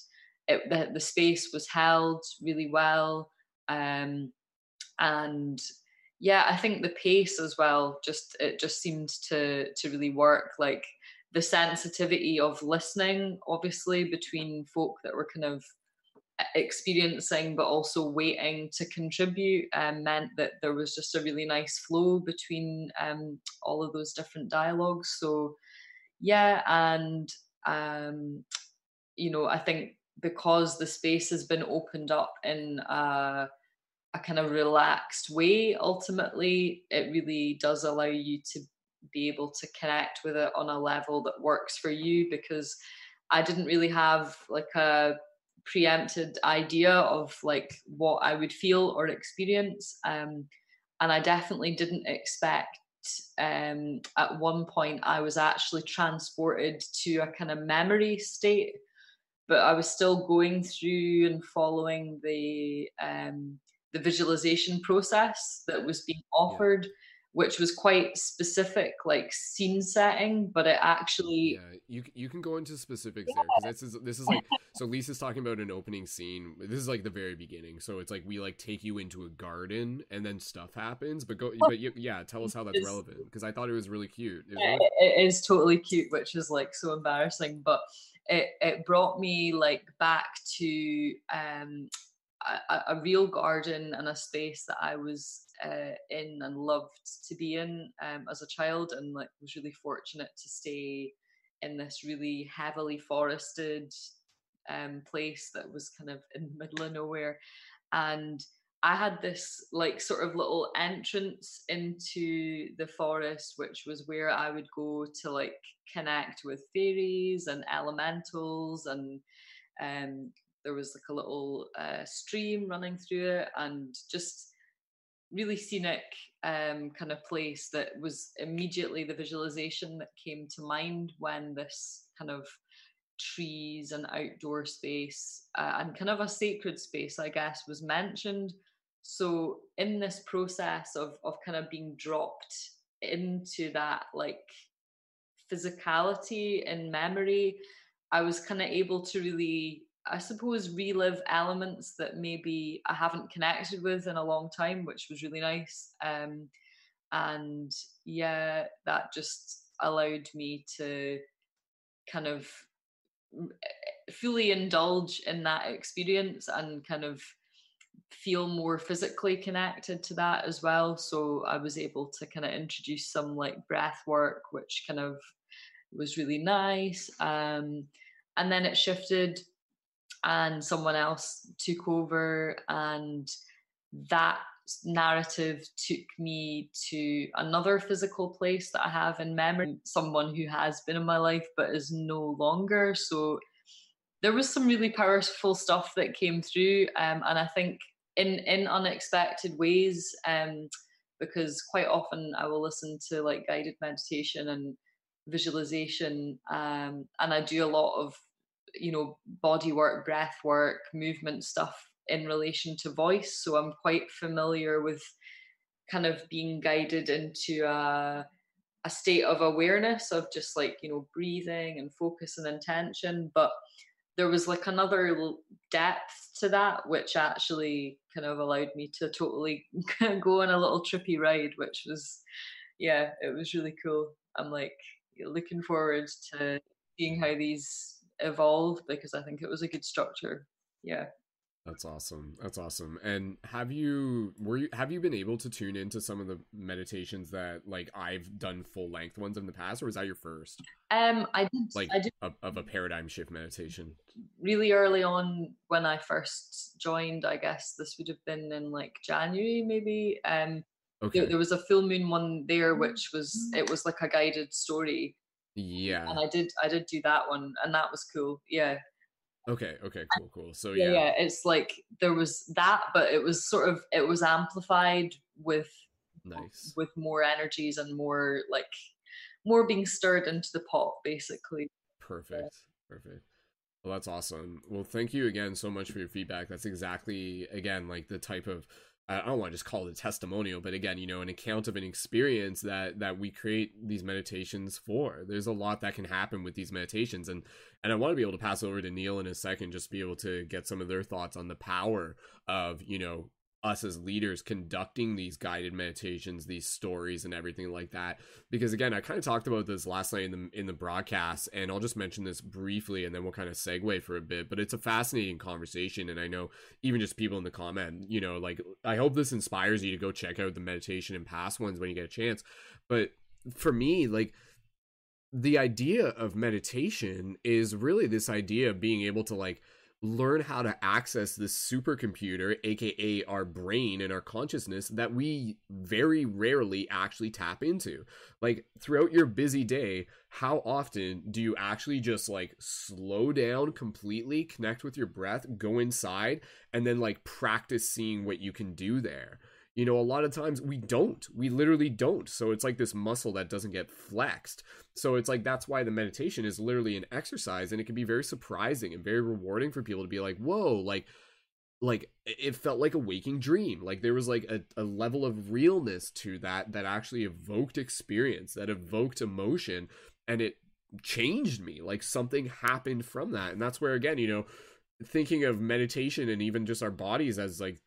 it, the the space was held really well, um, and yeah i think the pace as well just it just seemed to to really work like the sensitivity of listening obviously between folk that were kind of experiencing but also waiting to contribute um, meant that there was just a really nice flow between um, all of those different dialogues. So yeah and um, you know i think because the space has been opened up in uh, a kind of relaxed way ultimately it really does allow you to be able to connect with it on a level that works for you because i didn't really have like a preempted idea of like what i would feel or experience um, and i definitely didn't expect um, at one point i was actually transported to a kind of memory state but i was still going through and following the um, the visualization process that was being offered, yeah. Which was quite specific, like scene setting, but it actually yeah you you can go into specifics yeah. there because this is this is like so Lisa's talking about an opening scene. This is like the very beginning, so it's like we like take you into a garden and then stuff happens. But go, but yeah, tell us how that's relevant because I thought it was really cute. It, really- it is totally cute, which is like so embarrassing, but it, it brought me like back to um a, a, real garden and a space that I was uh, in and loved to be in um, as a child, and like was really fortunate to stay in this really heavily forested um, place that was kind of in the middle of nowhere, and I had this like sort of little entrance into the forest, which was where I would go to like connect with fairies and elementals and um, there was like a little uh, stream running through it and just really scenic um, kind of place that was immediately the visualization that came to mind when this kind of trees and outdoor space uh, and kind of a sacred space, I guess, was mentioned. So in this process of of kind of being dropped into that like physicality and memory, I was kind of able to really, I suppose, relive elements that maybe I haven't connected with in a long time, which was really nice. Um, and yeah, that just allowed me to kind of eh, fully indulge in that experience and kind of feel more physically connected to that as well. So I was able to kind of introduce some like breath work, which kind of was really nice. Um, and then it shifted, and someone else took over, and that narrative took me to another physical place that I have in memory, someone who has been in my life but is no longer. So there was some really powerful stuff that came through, um, and I think in in unexpected ways. Um, because quite often I will listen to like guided meditation and visualization, um, and I do a lot of you know body work, breath work, movement stuff in relation to voice. So I'm quite familiar with kind of being guided into a a state of awareness of just like you know breathing and focus and intention but there was like another depth to that which actually kind of allowed me to totally go on a little trippy ride which was yeah it was really cool i'm like looking forward to seeing how these evolve because i think it was a good structure yeah that's awesome. That's awesome. And have you were you have you been able to tune into some of the meditations that like I've done full length ones in the past, or was that your first? Um, I did like I did of, of a paradigm shift meditation. Really early on when I first joined, I guess this would have been in like January maybe. Um, okay. there, there was a full moon one there, which was it was like a guided story. Yeah, and I did I did do that one, and that was cool. Yeah. Okay, okay, cool, cool. So yeah, yeah, yeah, it's like there was that, but it was sort of it was amplified with nice with more energies and more like more being stirred into the pot, basically. Perfect, yeah. perfect. Well, that's awesome. Well, thank you again so much for your feedback. That's exactly again like the type of I don't want to just call it a testimonial, but again, you know, an account of an experience that that we create these meditations for. There's a lot that can happen with these meditations, and and I want to be able to pass over to Neil in a second, just be able to get some of their thoughts on the power of you know us as leaders conducting these guided meditations these stories and everything like that. Because again i kind of talked about this last night in the in the broadcast and i'll just mention this briefly and then we'll kind of segue for a bit but it's a fascinating conversation and i know even just people in the comment you know like i hope this inspires you to go check out the meditation and past ones when you get a chance. But for me like the idea of meditation is really this idea of being able to like learn how to access this supercomputer, aka our brain and our consciousness, that we very rarely actually tap into. Like throughout your busy day, how often do you actually just like slow down completely, connect with your breath, go inside, and then like practice seeing what you can do there? You know a lot of times we don't we literally don't. So it's like this muscle that doesn't get flexed. So it's like that's why the meditation is literally an exercise and it can be very surprising and very rewarding for people to be like whoa like like it felt like a waking dream. Like there was like a, a level of realness to that that actually evoked experience that evoked emotion and it changed me. Like something happened from that. And that's where again you know thinking of meditation and even just our bodies as like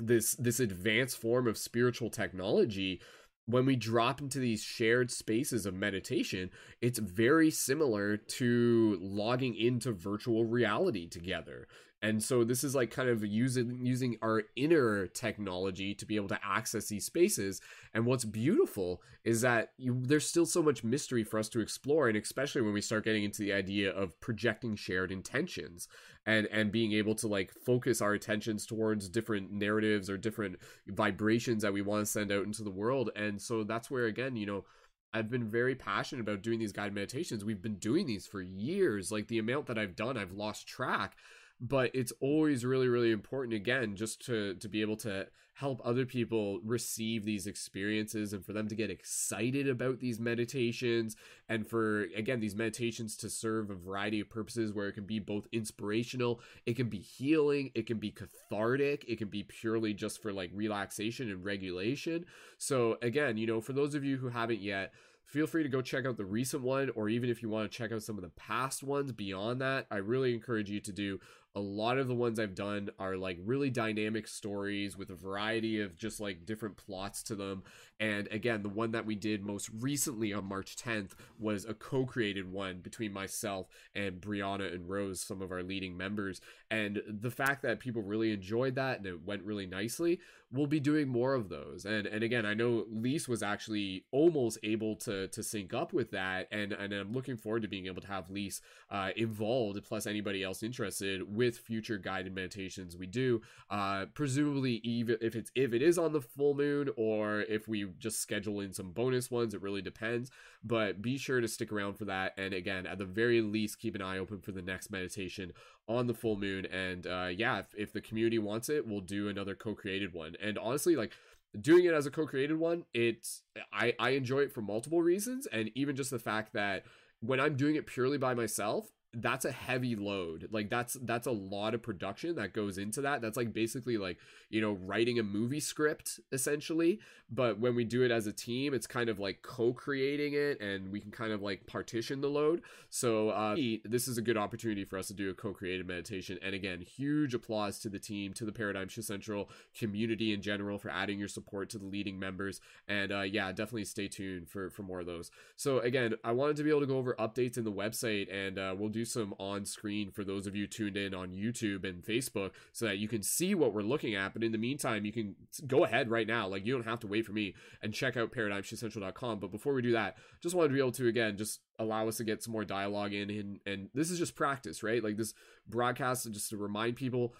this this advanced form of spiritual technology when we drop into these shared spaces of meditation, it's very similar to logging into virtual reality together and so this is like kind of using using our inner technology to be able to access these spaces and what's beautiful is that you, there's still so much mystery for us to explore and especially when we start getting into the idea of projecting shared intentions and and being able to like focus our attentions towards different narratives or different vibrations that we want to send out into the world and so that's where again you know I've been very passionate about doing these guided meditations. We've been doing these for years. Like the amount that I've done, I've lost track but it's always really really important again just to to be able to help other people receive these experiences and for them to get excited about these meditations and for again these meditations to serve a variety of purposes where it can be both inspirational it can be healing it can be cathartic it can be purely just for like relaxation and regulation. So again you know for those of you who haven't yet feel free to go check out the recent one or even if you want to check out some of the past ones beyond that i really encourage you to do a lot of the ones I've done are like really dynamic stories with a variety of just like different plots to them. And again, the one that we did most recently on March 10th was a co created one between myself and Brianna and Rose, some of our leading members. And the fact that people really enjoyed that and it went really nicely, we'll be doing more of those. And and again, I know Lise was actually almost able to to sync up with that. And, and I'm looking forward to being able to have Lise uh, involved, plus anybody else interested with future guided meditations we do. Uh, presumably, even if it's if it is on the full moon or if we just schedule in some bonus ones, it really depends. But be sure to stick around for that. And again, at the very least, keep an eye open for the next meditation on the full moon. And uh, yeah, if, if the community wants it, we'll do another co-created one. And honestly, like doing it as a co-created one it's i i enjoy it for multiple reasons and even just the fact that when i'm doing it purely by myself that's a heavy load. Like that's that's a lot of production that goes into that. That's like basically like you know writing a movie script essentially. But when we do it as a team it's kind of like co-creating it and we can kind of like partition the load. So uh this is a good opportunity for us to do a co-created meditation. And again huge applause to the team to the paradigm shift central community in general for adding your support to the leading members. And uh yeah definitely stay tuned for for more of those. So again i wanted to be able to go over updates in the website and uh, we'll do do some on screen for those of you tuned in on YouTube and Facebook so that you can see what we're looking at. But in the meantime, you can go ahead right now. Like you don't have to wait for me and check out paradigmshiftcentral.com. But before we do that, just wanted to be able to again just allow us to get some more dialogue in and, and this is just practice, right? Like this broadcast just to remind people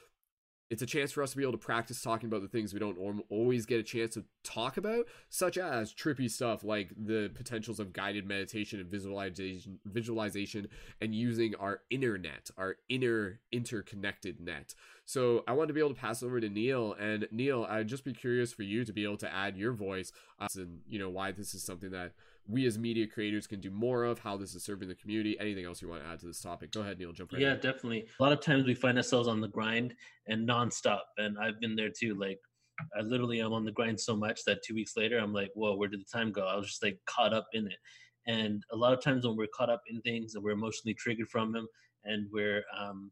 it's a chance for us to be able to practice talking about the things we don't always get a chance to talk about, such as trippy stuff like the potentials of guided meditation and visualization, visualization, and using our internet, our inner interconnected net. So I wanted to be able to pass over to Neil, and Neil, I'd just be curious for you to be able to add your voice uh, and you know why this is something that we as media creators can do more of, how this is serving the community. Anything else you want to add to this topic? Go ahead, Neil. Jump right Yeah, in. definitely. A lot of times we find ourselves on the grind and nonstop, and I've been there too. Like, I literally am on the grind so much that two weeks later, I'm like, whoa, where did the time go? I was just like caught up in it. And a lot of times when we're caught up in things and we're emotionally triggered from them, and we're um,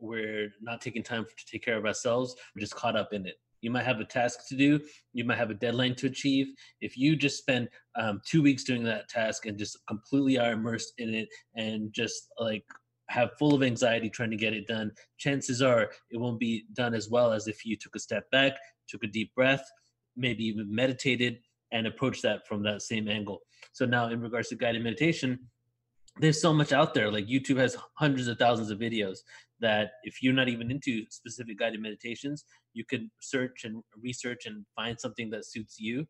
we're not taking time to take care of ourselves, we're just caught up in it. You might have a task to do. You might have a deadline to achieve. If you just spend um, two weeks doing that task and just completely are immersed in it and just like have full of anxiety trying to get it done, chances are it won't be done as well as if you took a step back, took a deep breath, maybe even meditated and approached that from that same angle. So now in regards to guided meditation, there's so much out there. Like YouTube has hundreds of thousands of videos that if you're not even into specific guided meditations, you can search and research and find something that suits you.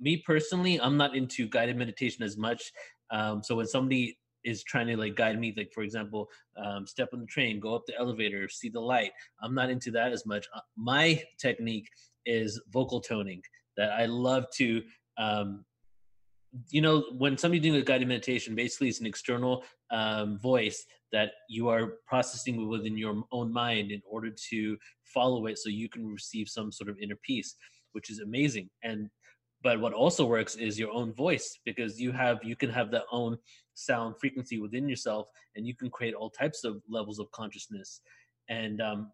Me personally, I'm not into guided meditation as much. Um, so when somebody is trying to like guide me, like for example, um, step on the train, go up the elevator, see the light, I'm not into that as much. Uh, my technique is vocal toning. That I love to um, you know, when somebody's doing a guided meditation, basically it's an external um, voice that you are processing within your own mind in order to follow it so you can receive some sort of inner peace, which is amazing. And but what also works is your own voice because you have you can have that own sound frequency within yourself and you can create all types of levels of consciousness and um,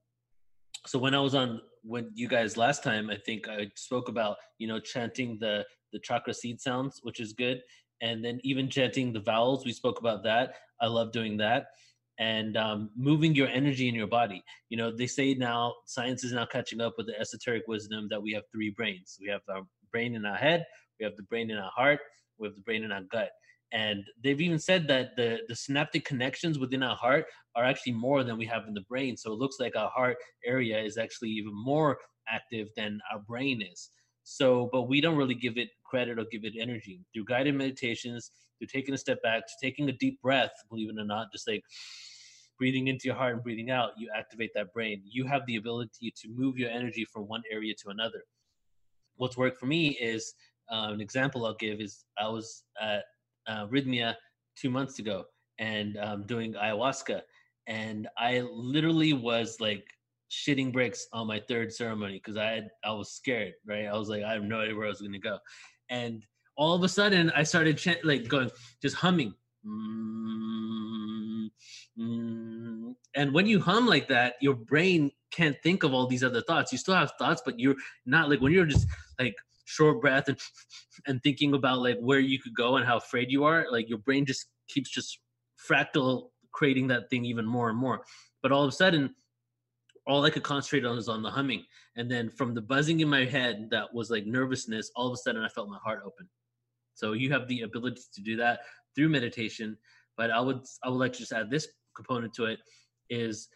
so when i was on when you guys last time i think i spoke about you know chanting the the chakra seed sounds, which is good. And then even chanting the vowels, we spoke about that. I love doing that. And um, moving your energy in your body. You know, they say now science is now catching up with the esoteric wisdom that we have three brains. We have our brain in our head, we have the brain in our heart, we have the brain in our gut. And they've even said that the, the synaptic connections within our heart are actually more than we have in the brain. So it looks like our heart area is actually even more active than our brain is. So, but we don't really give it credit or give it energy through guided meditations, through taking a step back, to taking a deep breath, believe it or not, just like breathing into your heart and breathing out, you activate that brain. You have the ability to move your energy from one area to another. What's worked for me is uh, an example I'll give is I was at uh, Rythmia two months ago and um, doing ayahuasca, and I literally was like shitting bricks on my third ceremony because I had I was scared, right? I was like, I have no idea where I was gonna go, and all of a sudden I started ch- like going just humming. Mm. And when you hum like that, your brain can't think of all these other thoughts. You still have thoughts, but you're not like when you're just like short breath and and thinking about like where you could go and how afraid you are. Like your brain just keeps just fractal creating that thing even more and more. But all of a sudden, all I could concentrate on was on the humming. And then from the buzzing in my head that was like nervousness, all of a sudden I felt my heart open. So you have the ability to do that through meditation. But I would I would like to just add this component to it is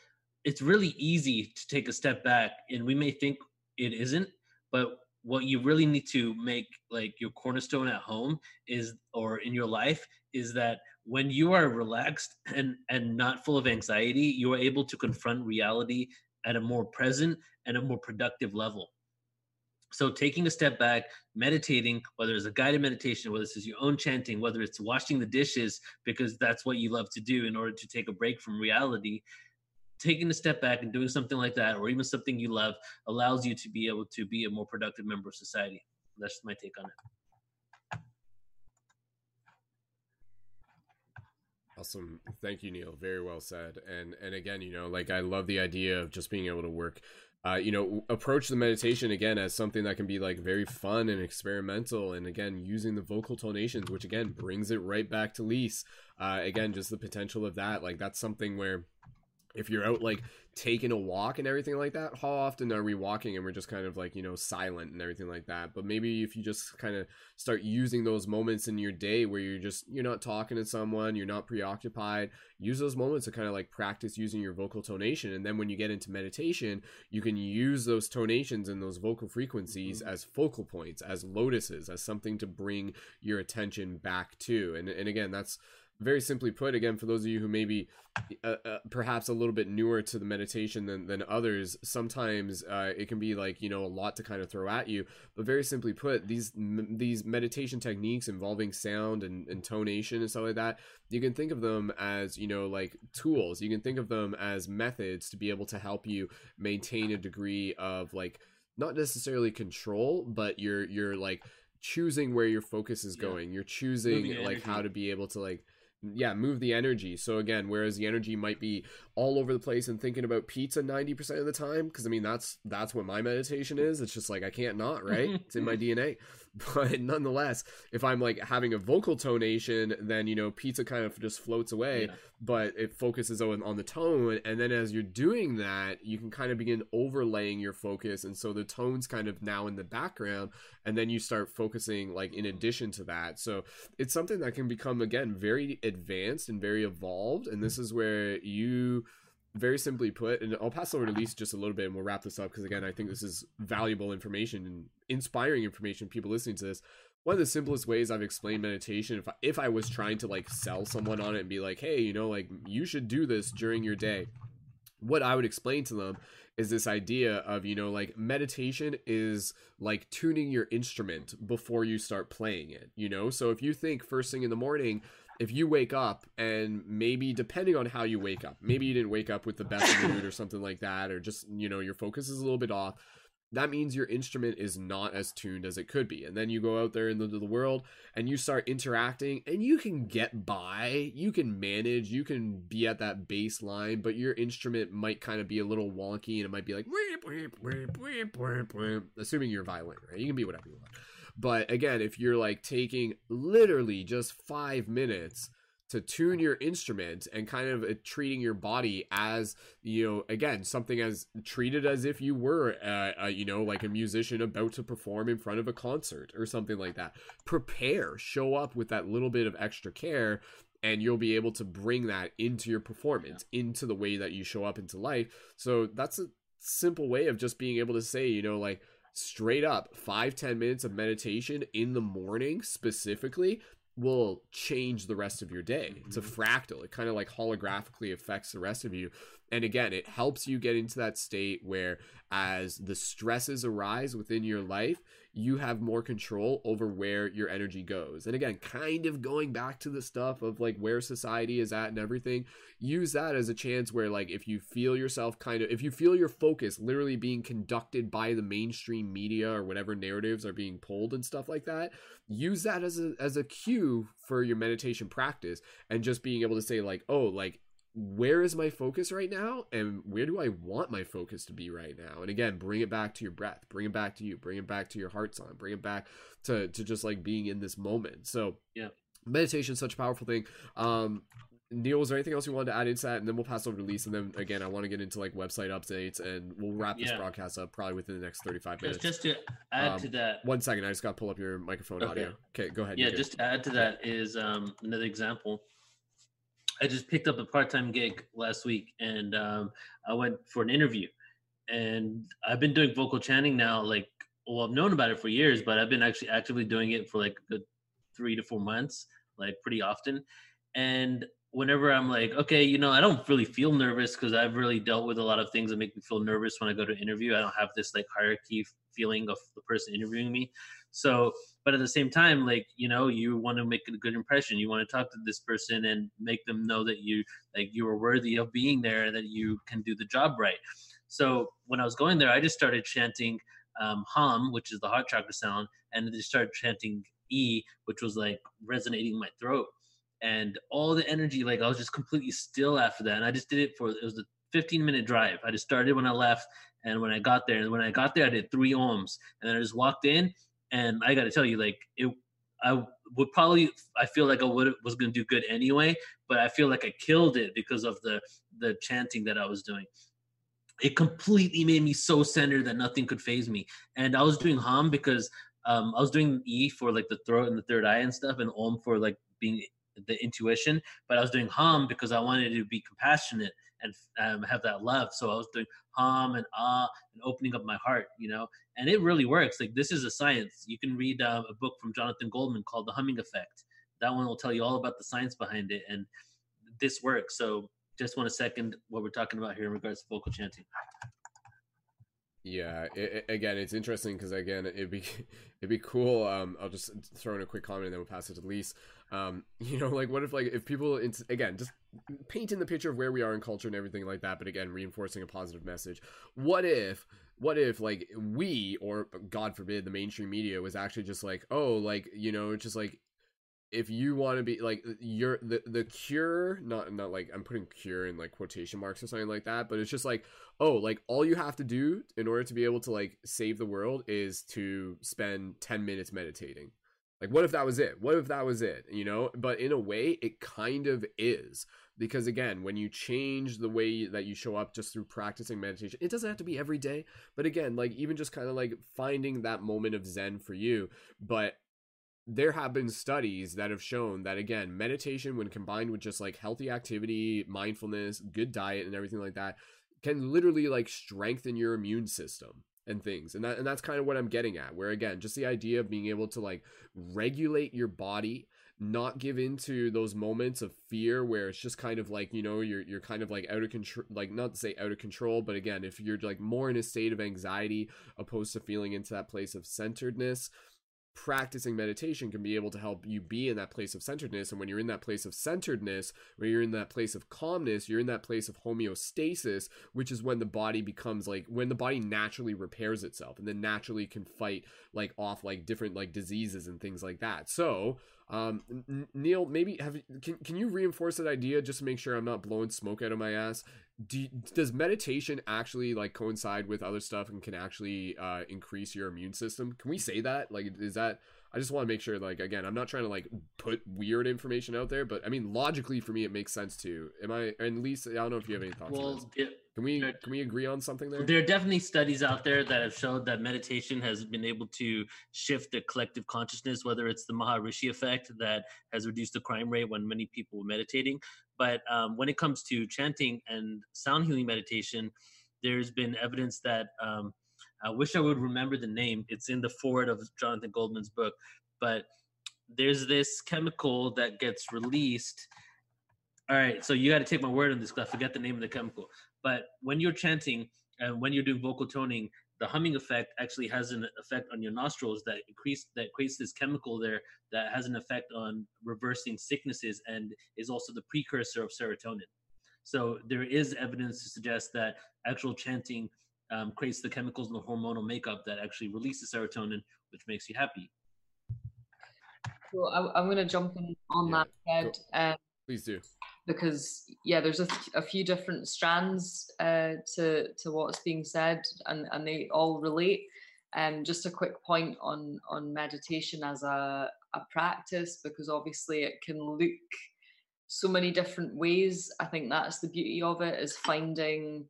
it's really easy to take a step back and we may think it isn't, but what you really need to make like your cornerstone at home is or in your life is that when you are relaxed and and not full of anxiety you are able to confront reality at a more present and a more productive level. So taking a step back, meditating, whether it's a guided meditation, whether it's your own chanting, whether it's washing the dishes because that's what you love to do in order to take a break from reality, taking a step back and doing something like that, or even something you love, allows you to be able to be a more productive member of society. That's my take on it. Awesome. Thank you, Neil. Very well said. And and again, you know, like I love the idea of just being able to work uh, you know, approach the meditation again as something that can be like very fun and experimental, and again using the vocal tonations, which again brings it right back to Lise. Uh, again, just the potential of that, like that's something where if you're out like taking a walk and everything like that how often are we walking and we're just kind of like you know silent and everything like that? But maybe if you just kind of start using those moments in your day where you're just you're not talking to someone you're not preoccupied use those moments to kind of like practice using your vocal tonation. And then when you get into meditation you can use those tonations and those vocal frequencies mm-hmm. as focal points as lotuses as something to bring your attention back to. And and again that's very simply put, again, for those of you who maybe uh, uh, perhaps a little bit newer to the meditation than, than others, sometimes uh, it can be like, you know, a lot to kind of throw at you. But very simply put, these m- these meditation techniques involving sound and, and tonation and stuff like that, you can think of them as, you know, like tools. You can think of them as methods to be able to help you maintain a degree of like, not necessarily control, but you're, you're like, choosing where your focus is going. Yeah. You're choosing like how to be able to like yeah move the energy. So again whereas the energy might be all over the place and thinking about pizza 90% of the time because i mean that's that's what my meditation is. It's just like i can't not right? It's in my dna but nonetheless if i'm like having a vocal tonation then you know pizza kind of just floats away. Yeah. but it focuses on, on the tone. And then as you're doing that you can kind of begin overlaying your focus. And so the tone's kind of now in the background. And then you start focusing like in addition to that. So it's something that can become again very advanced and very evolved. And this is where you very simply put, and I'll pass over to Lise just a little bit and we'll wrap this up because, again, I think this is valuable information and inspiring information. People listening to this. One of the simplest ways I've explained meditation, if I, if I was trying to like sell someone on it and be like, hey, you know, like you should do this during your day, what I would explain to them is this idea of, you know, like meditation is like tuning your instrument before you start playing it, you know? So if you think first thing in the morning, if you wake up and maybe depending on how you wake up, maybe you didn't wake up with the best mood or something like that, or just, you know, your focus is a little bit off, that means your instrument is not as tuned as it could be. And then you go out there into the world and you start interacting and you can get by, you can manage, you can be at that baseline, but your instrument might kind of be a little wonky and it might be like, assuming you're violent, right? You can be whatever you want. But again, if you're like taking literally just five minutes to tune your instrument and kind of uh, treating your body as you know again something as treated as if you were uh, uh, you know like a musician about to perform in front of a concert or something like that prepare show up with that little bit of extra care and you'll be able to bring that into your performance yeah. into the way that you show up into life so that's a simple way of just being able to say you know like straight up five ten minutes of meditation in the morning specifically will change the rest of your day. It's a Mm-hmm. fractal. It kind of like holographically affects the rest of you. And again, it helps you get into that state where as the stresses arise within your life, you have more control over where your energy goes. And again, kind of going back to the stuff of like where society is at and everything, use that as a chance where like if you feel yourself kind of if you feel your focus literally being conducted by the mainstream media or whatever narratives are being pulled and stuff like that, use that as a as a cue for your meditation practice and just being able to say like, "Oh, like where is my focus right now and where do i want my focus to be right now and again bring it back to your breath bring it back to you bring it back to your heart song bring it back to to just like being in this moment so Yeah. meditation is such a powerful thing um Neil, was there anything else you wanted to add into that? And then we'll pass over to Lisa. And then again, I want to get into like website updates and we'll wrap this Yeah. broadcast up probably within the next 35 minutes. just to add Um, to that, One second, I just got to pull up your microphone Okay. audio. Okay, go ahead. yeah, just to add to that is um, another example. I just picked up a part-time gig last week, and um, I went for an interview. And I've been doing vocal chanting now, like, well, I've known about it for years, but I've been actually actively doing it for like good three to four months, like pretty often. And whenever I'm like, okay, you know, I don't really feel nervous because I've really dealt with a lot of things that make me feel nervous when I go to interview. I don't have this like hierarchy feeling of the person interviewing me. So, but at the same time, like, you know, you want to make a good impression. You want to talk to this person and make them know that you like you are worthy of being there and that you can do the job right. So when I was going there, I just started chanting um, hum, which is the heart chakra sound, and then started chanting E, which was like resonating in my throat. And all the energy, like I was just completely still after that. And I just did it for it was a 15 minute drive. I just started when I left, and when I got there, and when I got there, I did three ohms, and then I just walked in, and I got to tell you, like it, I would probably, I feel like I would was gonna do good anyway, but I feel like I killed it because of the the chanting that I was doing it completely made me so centered that nothing could faze me. And I was doing hum because um, I was doing E for like the throat and the third eye and stuff, and Om for like being the intuition. But I was doing hum because I wanted to be compassionate and um, have that love. So I was doing hum and ah and opening up my heart, you know. And it really works. Like this is a science. You can read uh, a book from Jonathan Goldman called The Humming Effect. That one will tell you all about the science behind it, and this works. So just want to second what we're talking about here in regards to vocal chanting. Yeah, it, it- again, it's interesting because again, it'd be it'd be cool. Um, I'll just throw in a quick comment and then we'll pass it to Lise. Um, you know, like what if like if people again just painting the picture of where we are in culture and everything like that, but again, reinforcing a positive message. What if what if like we or God forbid the mainstream media was actually just like oh like you know it's just like if you want to be like you're the the cure not not like i'm putting cure in like quotation marks or something like that but it's just like oh like all you have to do in order to be able to like save the world is to spend 10 minutes meditating. Like what if that was it? What if that was it? You know? But in a way it kind of is because again when you change the way that you show up just through practicing meditation it doesn't have to be every day but again like even just kind of like finding that moment of zen for you. But there have been studies that have shown that again meditation when combined with just like healthy activity mindfulness good diet and everything like that can literally like strengthen your immune system and things. And that and that's kind of what I'm getting at where again just the idea of being able to like regulate your body not give into those moments of fear where it's just kind of like you know you're you're kind of like out of control like not to say out of control but again if you're like more in a state of anxiety opposed to feeling into that place of centeredness practicing meditation can be able to help you be in that place of centeredness. And when you're in that place of centeredness when you're in that place of calmness you're in that place of homeostasis which is when the body becomes like when the body naturally repairs itself and then naturally can fight like off like different like diseases and things like that. So um neil maybe have can, can you reinforce that idea just to make sure i'm not blowing smoke out of my ass? Do does meditation actually like coincide with other stuff and can actually uh increase your immune system? Can we say that? Like is that i just want to make sure like again i'm not trying to like put weird information out there but i mean logically for me it makes sense too am i and lisa i don't know if you have any thoughts. Well, it, can we can we agree on something there There are definitely studies out there that have showed that meditation has been able to shift the collective consciousness, whether it's the Maharishi effect that has reduced the crime rate when many people were meditating. But um, when it comes to chanting and sound healing meditation, there's been evidence that um, I wish I would remember the name. It's in the foreword of Jonathan Goldman's book, but there's this chemical that gets released. All right, so you got to take my word on this because I forget the name of the chemical. But when you're chanting and when you're doing vocal toning, the humming effect actually has an effect on your nostrils that increase that creates this chemical there that has an effect on reversing sicknesses and is also the precursor of serotonin. So there is evidence to suggest that actual chanting um, creates the chemicals in the hormonal makeup that actually releases serotonin, which makes you happy. Well, I, am going to jump in on yeah, that head. Um, Please do. Because yeah, there's a, a few different strands uh, to to what's being said, and and they all relate. And um, just a quick point on on meditation as a a practice, because obviously it can look so many different ways. I think that's the beauty of it is finding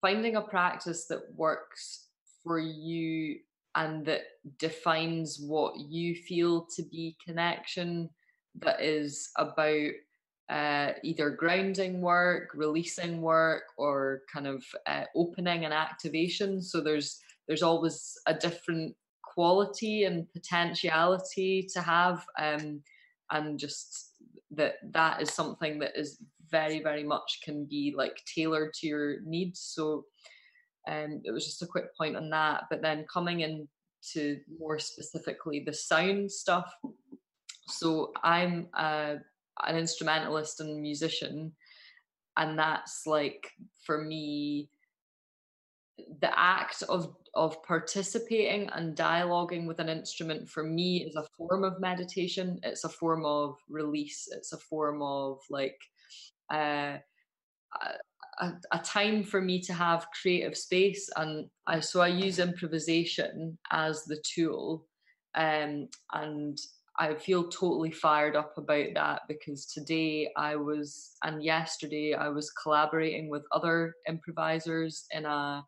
finding a practice that works for you and that defines what you feel to be connection that is about uh, either grounding work, releasing work, or kind of uh, opening and activation. So there's there's always a different quality and potentiality to have, um, and just that that is something that is very very much can be like tailored to your needs. So um it was just a quick point on that. But then coming into more specifically the sound stuff. So i'm uh, an instrumentalist and musician and that's like for me the act of of participating and dialoguing with an instrument for me is a form of meditation. It's a form of release. It's a form of like uh, a, a, time for me to have creative space and I so I use improvisation as the tool um, and I feel totally fired up about that because today I was and yesterday I was collaborating with other improvisers in a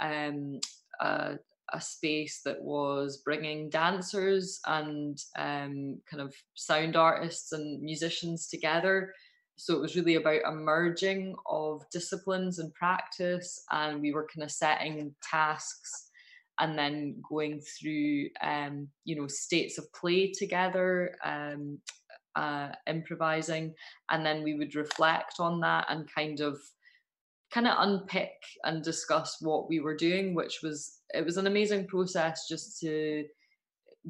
um, a, a space that was bringing dancers and um, kind of sound artists and musicians together. So it was really about a merging of disciplines and practice, and we were kind of setting tasks and then going through, um, you know, states of play together, um, uh, improvising, and then we would reflect on that and kind of kind of unpick and discuss what we were doing which was it was an amazing process just to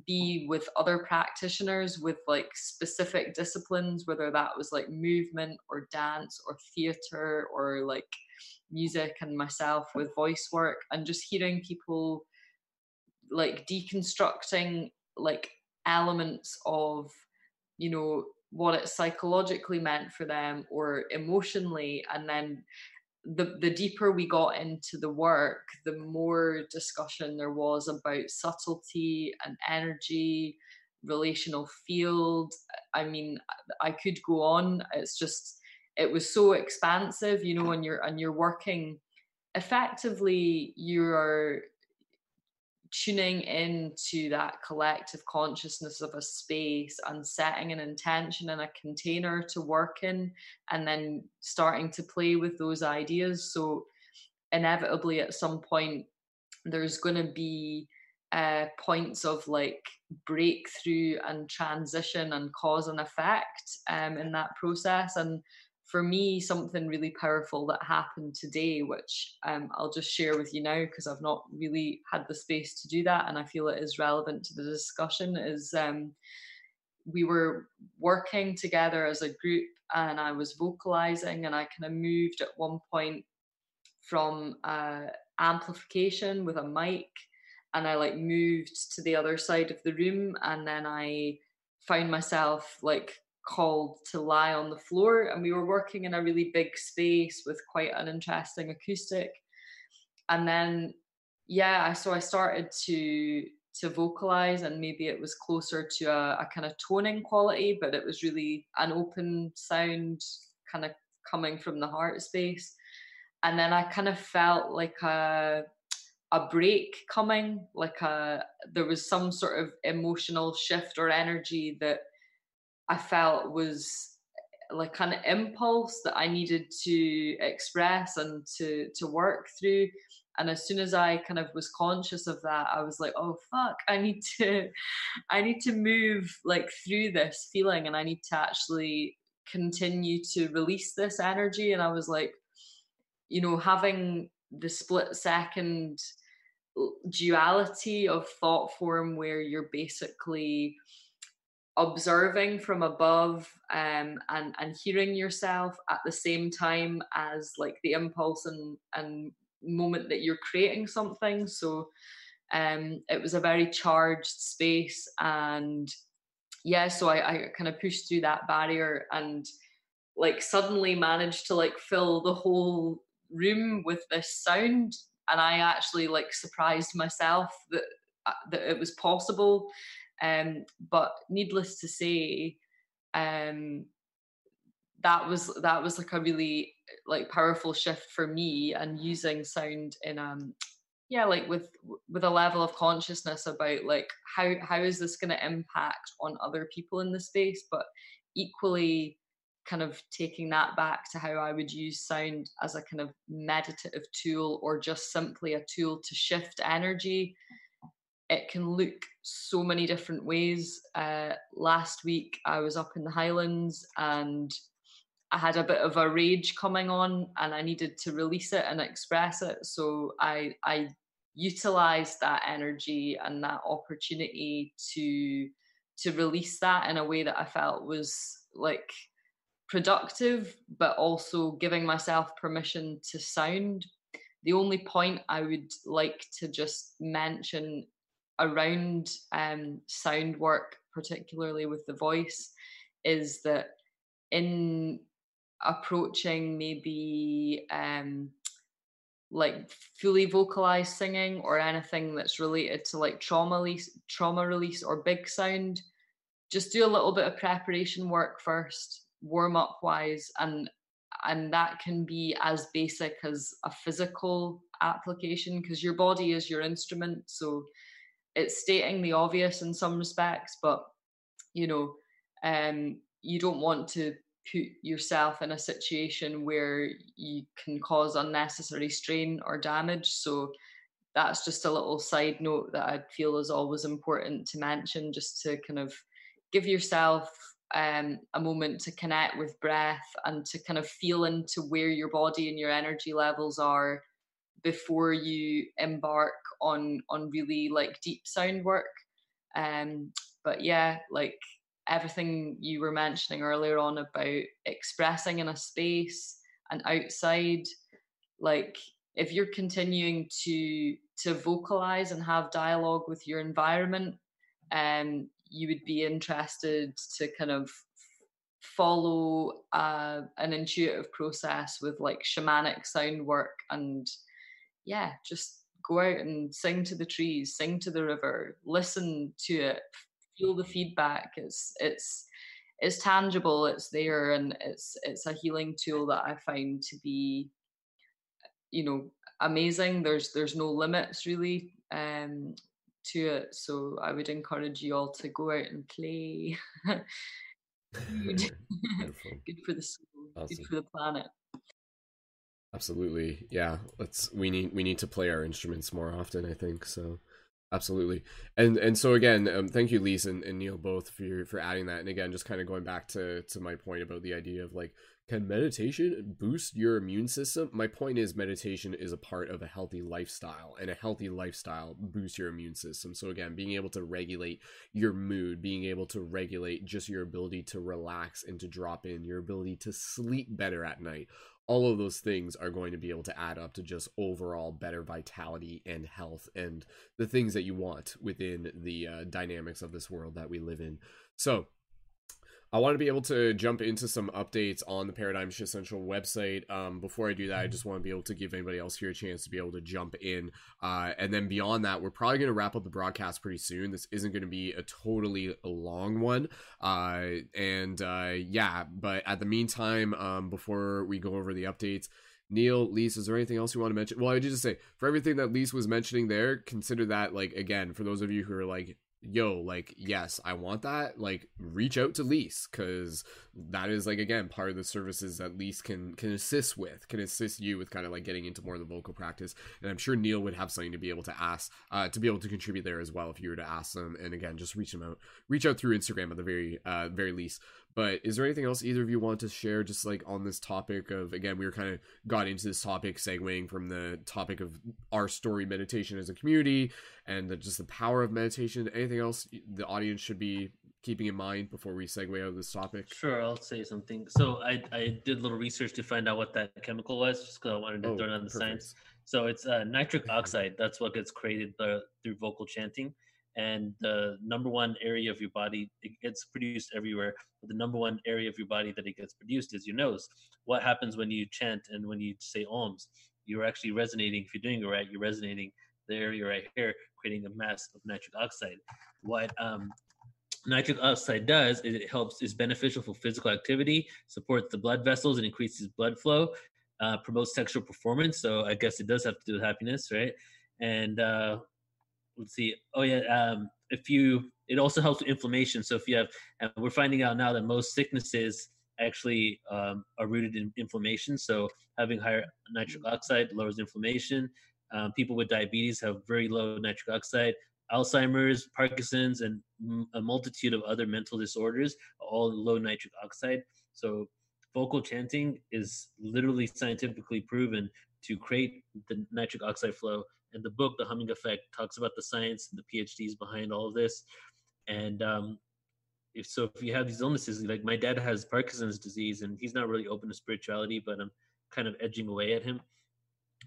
be with other practitioners with like specific disciplines whether that was like movement or dance or theater or like music and myself with voice work and just hearing people like deconstructing like elements of you know what it psychologically meant for them or emotionally and then the the deeper we got into the work, the more discussion there was about subtlety and energy, relational field. I mean, I could go on. It's just it was so expansive, you know, and you're and you're working effectively you're tuning into that collective consciousness of a space and setting an intention and a container to work in and then starting to play with those ideas. So inevitably at some point there's going to be uh, points of like breakthrough and transition and cause and effect um, in that process. And for me, something really powerful that happened today, which um, I'll just share with you now because I've not really had the space to do that, and I feel it is relevant to the discussion. Is um, we were working together as a group, and I was vocalizing, and I kind of moved at one point from uh, amplification with a mic, and I like moved to the other side of the room, and then I found myself like called to lie on the floor and we were working in a really big space with quite an interesting acoustic. And then yeah so i started to to vocalize and maybe it was closer to a, a kind of toning quality but it was really an open sound kind of coming from the heart space. And then i kind of felt like a a break coming like a there was some sort of emotional shift or energy that I felt was like an impulse that I needed to express and to to work through. and as soon as i kind of was conscious of that i was like oh fuck i need to i need to move like through this feeling and i need to actually continue to release this energy and i was like you know having the split second duality of thought form where you're basically observing from above um, and and hearing yourself at the same time as like the impulse and and moment that you're creating something. So um it was a very charged space and yeah so i, I kind of pushed through that barrier and like suddenly managed to like fill the whole room with this sound. And i actually like surprised myself that uh, that it was possible um, but needless to say, um, that was that was like a really like powerful shift for me and using sound in um yeah like with with a level of consciousness about like how how is this going to impact on other people in the space? But equally kind of taking that back to how I would use sound as a kind of meditative tool or just simply a tool to shift energy it can look so many different ways. Uh, last week, I was up in the Highlands and I had a bit of a rage coming on, and I needed to release it and express it. So I I utilized that energy and that opportunity to to release that in a way that I felt was like productive, but also giving myself permission to sound. The only point I would like to just mention around um, sound work, particularly with the voice, is that in approaching maybe um, like fully vocalized singing or anything that's related to like trauma release, trauma release or big sound, just do a little bit of preparation work first, warm up wise, and and that can be as basic as a physical application because your body is your instrument. So it's stating the obvious in some respects, but you know, um, you don't want to put yourself in a situation where you can cause unnecessary strain or damage. So that's just a little side note that I feel is always important to mention, just to kind of give yourself um, a moment to connect with breath and to kind of feel into where your body and your energy levels are before you embark on on really like deep sound work. Um but yeah like everything you were mentioning earlier on about expressing in a space and outside like if you're continuing to to vocalize and have dialogue with your environment um you would be interested to kind of follow uh, an intuitive process with like shamanic sound work and yeah, just go out and sing to the trees, sing to the river, listen to it, feel the feedback. It's it's it's tangible, it's there, and it's it's a healing tool that I find to be, you know, amazing. There's there's no limits really um, to it, so I would encourage you all to go out and play. good. good for the soul, awesome. good for the planet. Absolutely. Yeah. Let's we need we need to play our instruments more often, I think. So absolutely. And and so again, um, thank you, Lise and, and Neil both for your, for adding that. And again, just kind of going back to to my point about the idea of like can meditation boost your immune system? My point is meditation is a part of a healthy lifestyle and a healthy lifestyle boosts your immune system. So again, being able to regulate your mood, being able to regulate just your ability to relax and to drop in, your ability to sleep better at night all of those things are going to be able to add up to just overall better vitality and health and the things that you want within the uh, dynamics of this world that we live in. So, I want to be able to jump into some updates on the Paradigm Shift Central website. Um, before I do that, I just want to be able to give anybody else here a chance to be able to jump in. Uh, and then beyond that, we're probably going to wrap up the broadcast pretty soon. This isn't going to be a totally long one. Uh, and uh, yeah, but at the meantime, um, before we go over the updates, Neil, Lise, is there anything else you want to mention? Well, I did just say for everything that Lise was mentioning there, consider that like again for those of you who are like yo, like, yes, I want that, like, reach out to Lise because that is like again part of the services that Lise can can assist with, can assist you with kind of like getting into more of the vocal practice. And I'm sure Neil would have something to be able to ask, uh, to be able to contribute there as well if you were to ask them. And again, just reach them out, reach out through Instagram at the very uh very least. But is there anything else either of you want to share just like on this topic of again, we were kind of got into this topic segueing from the topic of our story meditation as a community and the, just the power of meditation. Anything else the audience should be keeping in mind before we segue out of this topic? Sure, I'll say something. So I, I did a little research to find out what that chemical was, just because I wanted to oh, throw it on the perfect. science. So it's uh, nitric oxide. That's what gets created uh, through vocal chanting and the number one area of your body it gets produced everywhere but the number one area of your body that it gets produced is your nose. What happens when you chant and when you say ohms you're actually resonating if you're doing it right you're resonating the area right here creating a mass of nitric oxide. What um, nitric oxide does is it helps is beneficial for physical activity supports the blood vessels and increases blood flow uh, promotes sexual performance so i guess it does have to do with happiness right? And uh, let's see. Oh yeah, um, if you, it also helps with inflammation. So if you have, and we're finding out now that most sicknesses actually um, are rooted in inflammation. So having higher nitric oxide lowers inflammation. Um, people with diabetes have very low nitric oxide. Alzheimer's, Parkinson's, and a multitude of other mental disorders all low nitric oxide. So vocal chanting is literally scientifically proven to create the nitric oxide flow and the book, The Humming Effect, talks about the science and the PhDs behind all of this. And um, if so, if you have these illnesses, like my dad has Parkinson's disease, and he's not really open to spirituality, but I'm kind of edging away at him.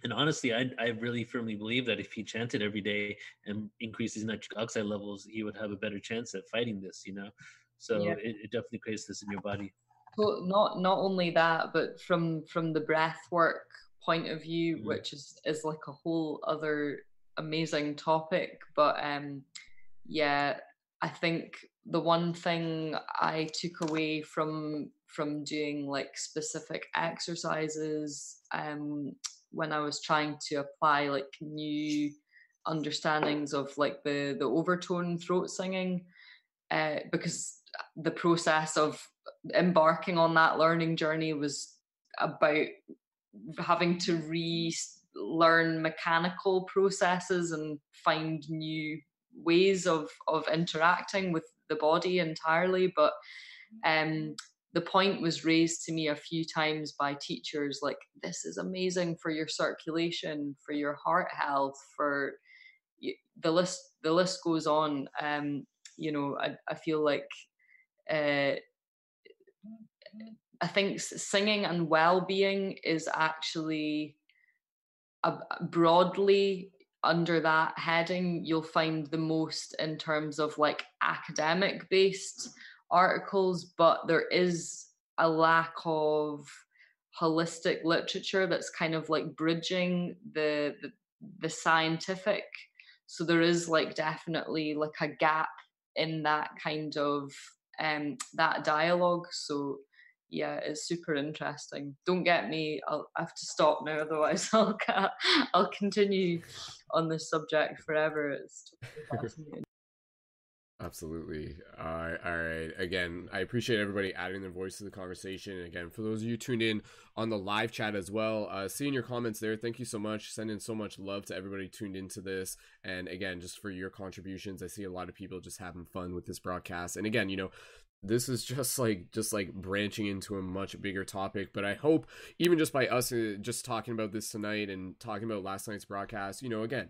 And honestly, I, I really firmly believe that if he chanted every day and increased his nitric oxide levels, he would have a better chance at fighting this. You know, so yeah. it, it definitely creates this in your body. Well, not not only that, but from from the breath work point of view, mm. which is is like a whole other amazing topic. But um, yeah, I think the one thing I took away from from doing like specific exercises um, when I was trying to apply like new understandings of like the the overtone throat singing, uh, because the process of embarking on that learning journey was about having to relearn mechanical processes and find new ways of of interacting with the body entirely. But um the point was raised to me a few times by teachers like this is amazing for your circulation for your heart health for the list the list goes on. Um you know i, I feel like uh I think singing and well-being is actually a, broadly under that heading you'll find the most in terms of like academic based articles but there is a lack of holistic literature that's kind of like bridging the, the the, scientific. So there is like definitely like a gap in that kind of um that dialogue. So yeah, it's super interesting. Don't get me. I'll I have to stop now, otherwise I'll I'll continue on this subject forever. It's fascinating. Absolutely. All right. All right. Again, I appreciate everybody adding their voice to the conversation. And again, for those of you tuned in on the live chat as well, uh, seeing your comments there, thank you so much. Sending so much love to everybody tuned into this. And again, just for your contributions, I see a lot of people just having fun with this broadcast. And again, you know, this is just like just like branching into a much bigger topic but i hope even just by us uh, just talking about this tonight and talking about last night's broadcast you know again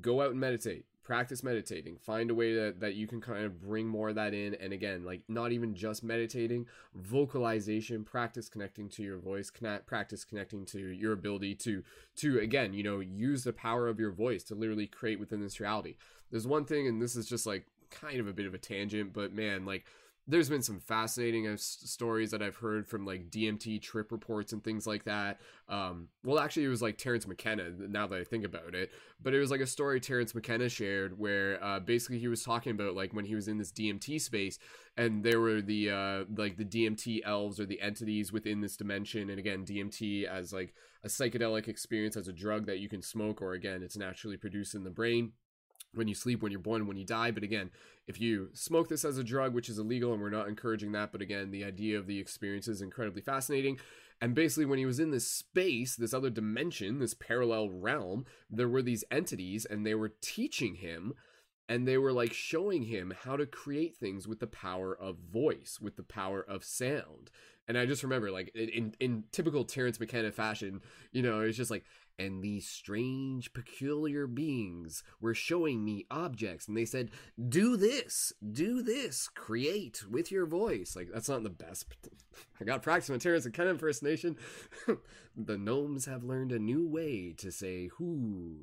go out and meditate practice meditating find a way that, that you can kind of bring more of that in and again like not even just meditating vocalization practice connecting to your voice connect practice connecting to your ability to to again you know use the power of your voice to literally create within this reality. There's one thing and this is just like kind of a bit of a tangent, but man, like there's been some fascinating uh, stories that I've heard from like DMT trip reports and things like that. Um, well, actually, it was like Terence McKenna. Now that I think about it, but it was like a story Terence McKenna shared where uh, basically he was talking about like when he was in this DMT space, and there were the uh, like the DMT elves or the entities within this dimension, and again DMT as like a psychedelic experience as a drug that you can smoke, or again it's naturally produced in the brain when you sleep, when you're born, when you die. But again, if you smoke this as a drug, which is illegal, and we're not encouraging that, but again, the idea of the experience is incredibly fascinating. And basically, when he was in this space, this other dimension, this parallel realm, there were these entities, and they were teaching him and they were like showing him how to create things with the power of voice with the power of sound and i just remember like in in typical terence mckenna fashion you know it's just like and these strange peculiar beings were showing me objects and they said do this do this create with your voice like that's not the best i got practice my terence mckenna impersonation the gnomes have learned a new way to say who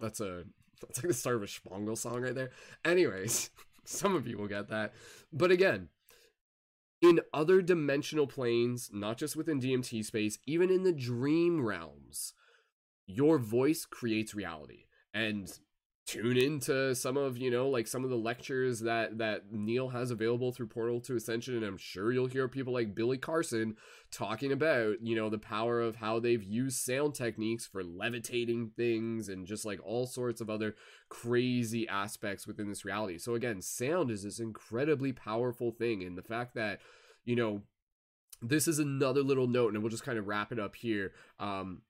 that's a that's like the start of a Shpongle song right there. Anyways, some of you will get that. But again, in other dimensional planes, not just within DMT space, even in the dream realms, your voice creates reality. And tune into some of you know like some of the lectures that that neil has available through portal to ascension and i'm sure you'll hear people like billy carson talking about you know the power of how they've used sound techniques for levitating things and just like all sorts of other crazy aspects within this reality. So again sound is this incredibly powerful thing and the fact that you know this is another little note and we'll just kind of wrap it up here. Um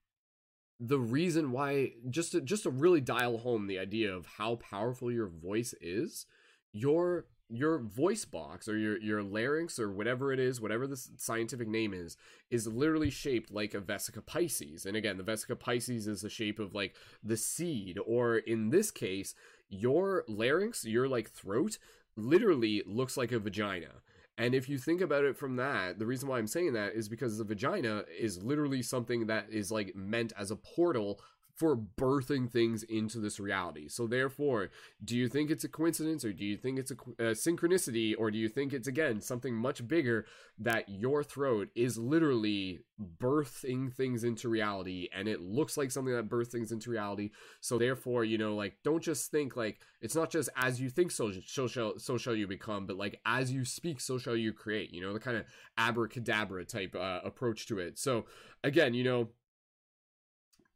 the reason why just to just to really dial home the idea of how powerful your voice is your your voice box or your your larynx or whatever it is whatever the scientific name is is literally shaped like a vesica pisces. And again the vesica pisces is the shape of like the seed or in this case your larynx your like throat literally looks like a vagina and if you think about it from that, the reason why I'm saying that is because the vagina is literally something that is like meant as a portal for birthing things into this reality. So therefore, do you think it's a coincidence or do you think it's a, a, synchronicity or do you think it's again something much bigger that your throat is literally birthing things into reality and it looks like something that births things into reality. So therefore, you know, like don't just think like it's not just as you think so so shall so shall you become, but like as you speak so shall you create, you know, the kind of abracadabra type uh, approach to it. So again, you know,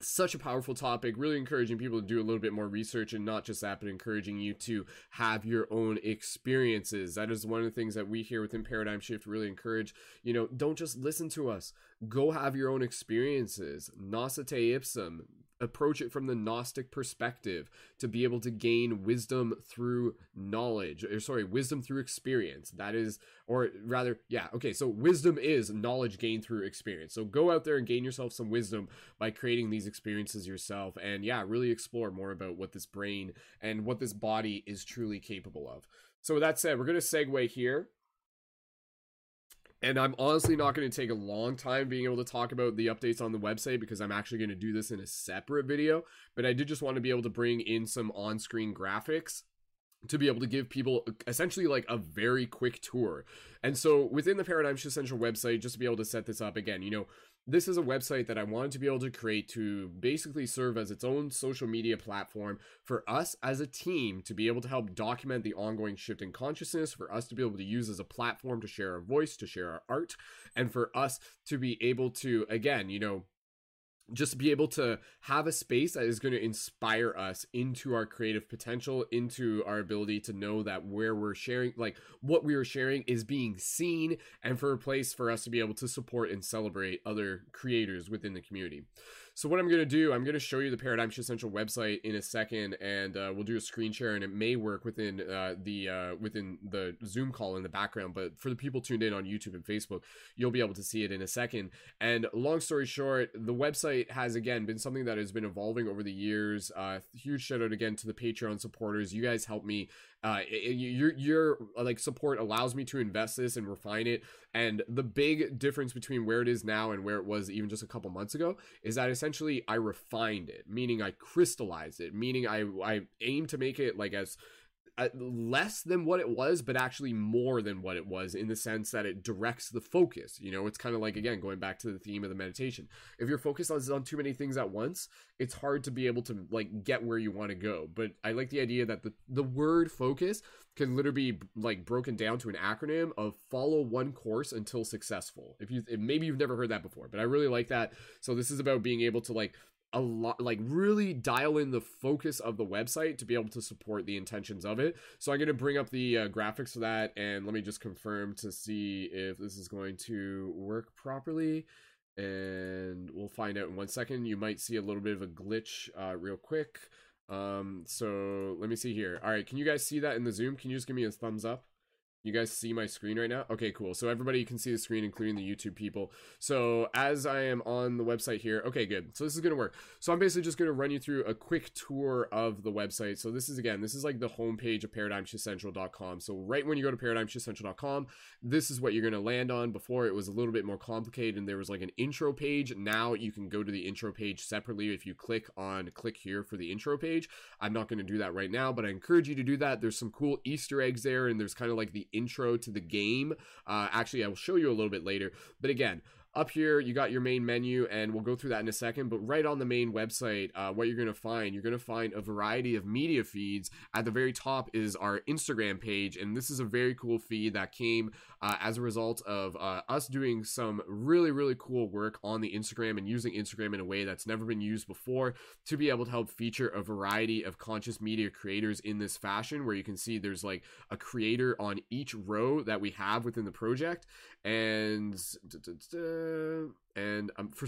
such a powerful topic really encouraging people to do a little bit more research and not just that but encouraging you to have your own experiences. That is one of the things that we here within paradigm shift really encourage. You know don't just listen to us. Go have your own experiences. Nosce te ipsum approach it from the gnostic perspective to be able to gain wisdom through knowledge or sorry wisdom through experience. That is or rather yeah okay so wisdom is knowledge gained through experience. So go out there and gain yourself some wisdom by creating these experiences yourself and yeah really explore more about what this brain and what this body is truly capable of. So with that said we're going to segue here and I'm honestly not going to take a long time being able to talk about the updates on the website because I'm actually going to do this in a separate video. But I did just want to be able to bring in some on screen graphics to be able to give people essentially like a very quick tour. And so within the Paradigm Shift Central website, just to be able to set this up again, you know, this is a website that I wanted to be able to create to basically serve as its own social media platform for us as a team to be able to help document the ongoing shift in consciousness, for us to be able to use as a platform to share our voice, to share our art, and for us to be able to, again, you know, just be able to have a space that is going to inspire us into our creative potential into our ability to know that where we're sharing like what we are sharing is being seen and for a place for us to be able to support and celebrate other creators within the community so what I'm going to do, I'm going to show you the Paradigm Shift Central website in a second, and uh, we'll do a screen share, and it may work within uh, the uh, within the Zoom call in the background. But for the people tuned in on YouTube and Facebook, you'll be able to see it in a second. And long story short, the website has again been something that has been evolving over the years. Uh, huge shout out again to the Patreon supporters. You guys help me uh, your your like support allows me to invest this and refine it. And the big difference between where it is now and where it was even just a couple months ago is that essentially I refined it, meaning I crystallized it, meaning I I aim to make it like as uh, less than what it was, but actually more than what it was in the sense that it directs the focus. You know, it's kind of like, again, going back to the theme of the meditation. If you're focused on, on too many things at once, it's hard to be able to like get where you want to go. But I like the idea that the, the word focus can literally be like broken down to an acronym of follow one course until successful. If you, maybe you've never heard that before, but I really like that. So this is about being able to like a lot like really dial in the focus of the website to be able to support the intentions of it. So i'm going to bring up the uh, graphics for that and let me just confirm to see if this is going to work properly. And we'll find out in one second. You might see a little bit of a glitch uh, real quick. Um so let me see here. All right can you guys see that in the zoom? Can you just give me a thumbs up you guys see my screen right now? Okay, cool. So everybody can see the screen, including the YouTube people. So as I am on the website here, okay, good. So this is gonna work. So I'm basically just gonna run you through a quick tour of the website. So this is again, this is like the homepage of ParadigmShiftCentral.com. So right when you go to ParadigmShiftCentral.com, this is what you're gonna land on. Before it was a little bit more complicated, and there was like an intro page. Now you can go to the intro page separately if you click on click here for the intro page. I'm not gonna do that right now, but I encourage you to do that. There's some cool Easter eggs there, and there's kind of like the intro to the game. Uh, actually, I will show you a little bit later. But again, up here you got your main menu and we'll go through that in a second but right on the main website uh, what you're going to find you're going to find a variety of media feeds. At the very top is our instagram page and this is a very cool feed that came uh, as a result of uh, us doing some really really cool work on the instagram and using instagram in a way that's never been used before to be able to help feature a variety of conscious media creators in this fashion where you can see there's like a creator on each row that we have within the project and and I'm for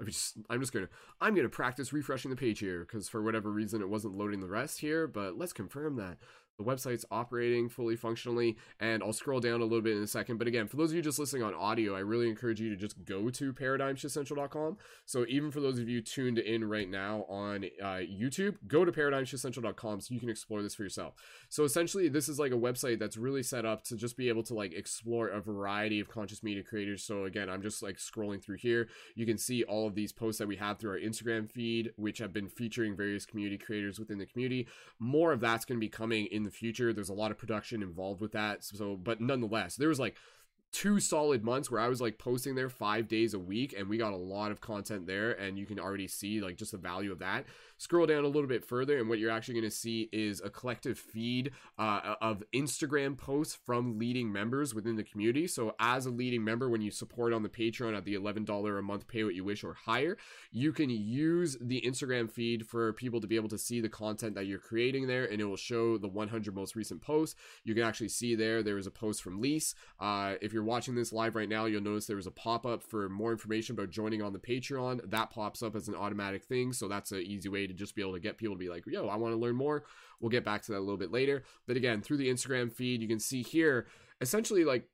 I'm just, I'm just gonna I'm gonna practice refreshing the page here because for whatever reason it wasn't loading the rest here but let's confirm that the website's operating fully functionally and i'll scroll down a little bit in a second. But again for those of you just listening on audio i really encourage you to just go to paradigmshiftcentral.com so even for those of you tuned in right now on uh, youtube go to paradigmshiftcentral.com so you can explore this for yourself. So essentially this is like a website that's really set up to just be able to like explore a variety of conscious media creators. So again i'm just like scrolling through here. You can see all of these posts that we have through our instagram feed which have been featuring various community creators within the community. More of that's going to be coming in the future. There's a lot of production involved with that. So, but nonetheless, there was like two solid months where I was like posting there five days a week and we got a lot of content there and you can already see like just the value of that scroll down a little bit further and what you're actually going to see is a collective feed uh, of instagram posts from leading members within the community. So as a leading member when you support on the patreon at the $11 a month pay what you wish or higher you can use the instagram feed for people to be able to see the content that you're creating there and it will show the 100 most recent posts. You can actually see there there is a post from Lise. Uh, if you're watching this live right now you'll notice there was a pop-up for more information about joining on the patreon. That pops up as an automatic thing so that's an easy way to just be able to get people to be like, yo, I want to learn more. We'll get back to that a little bit later. But again, through the Instagram feed, you can see here essentially like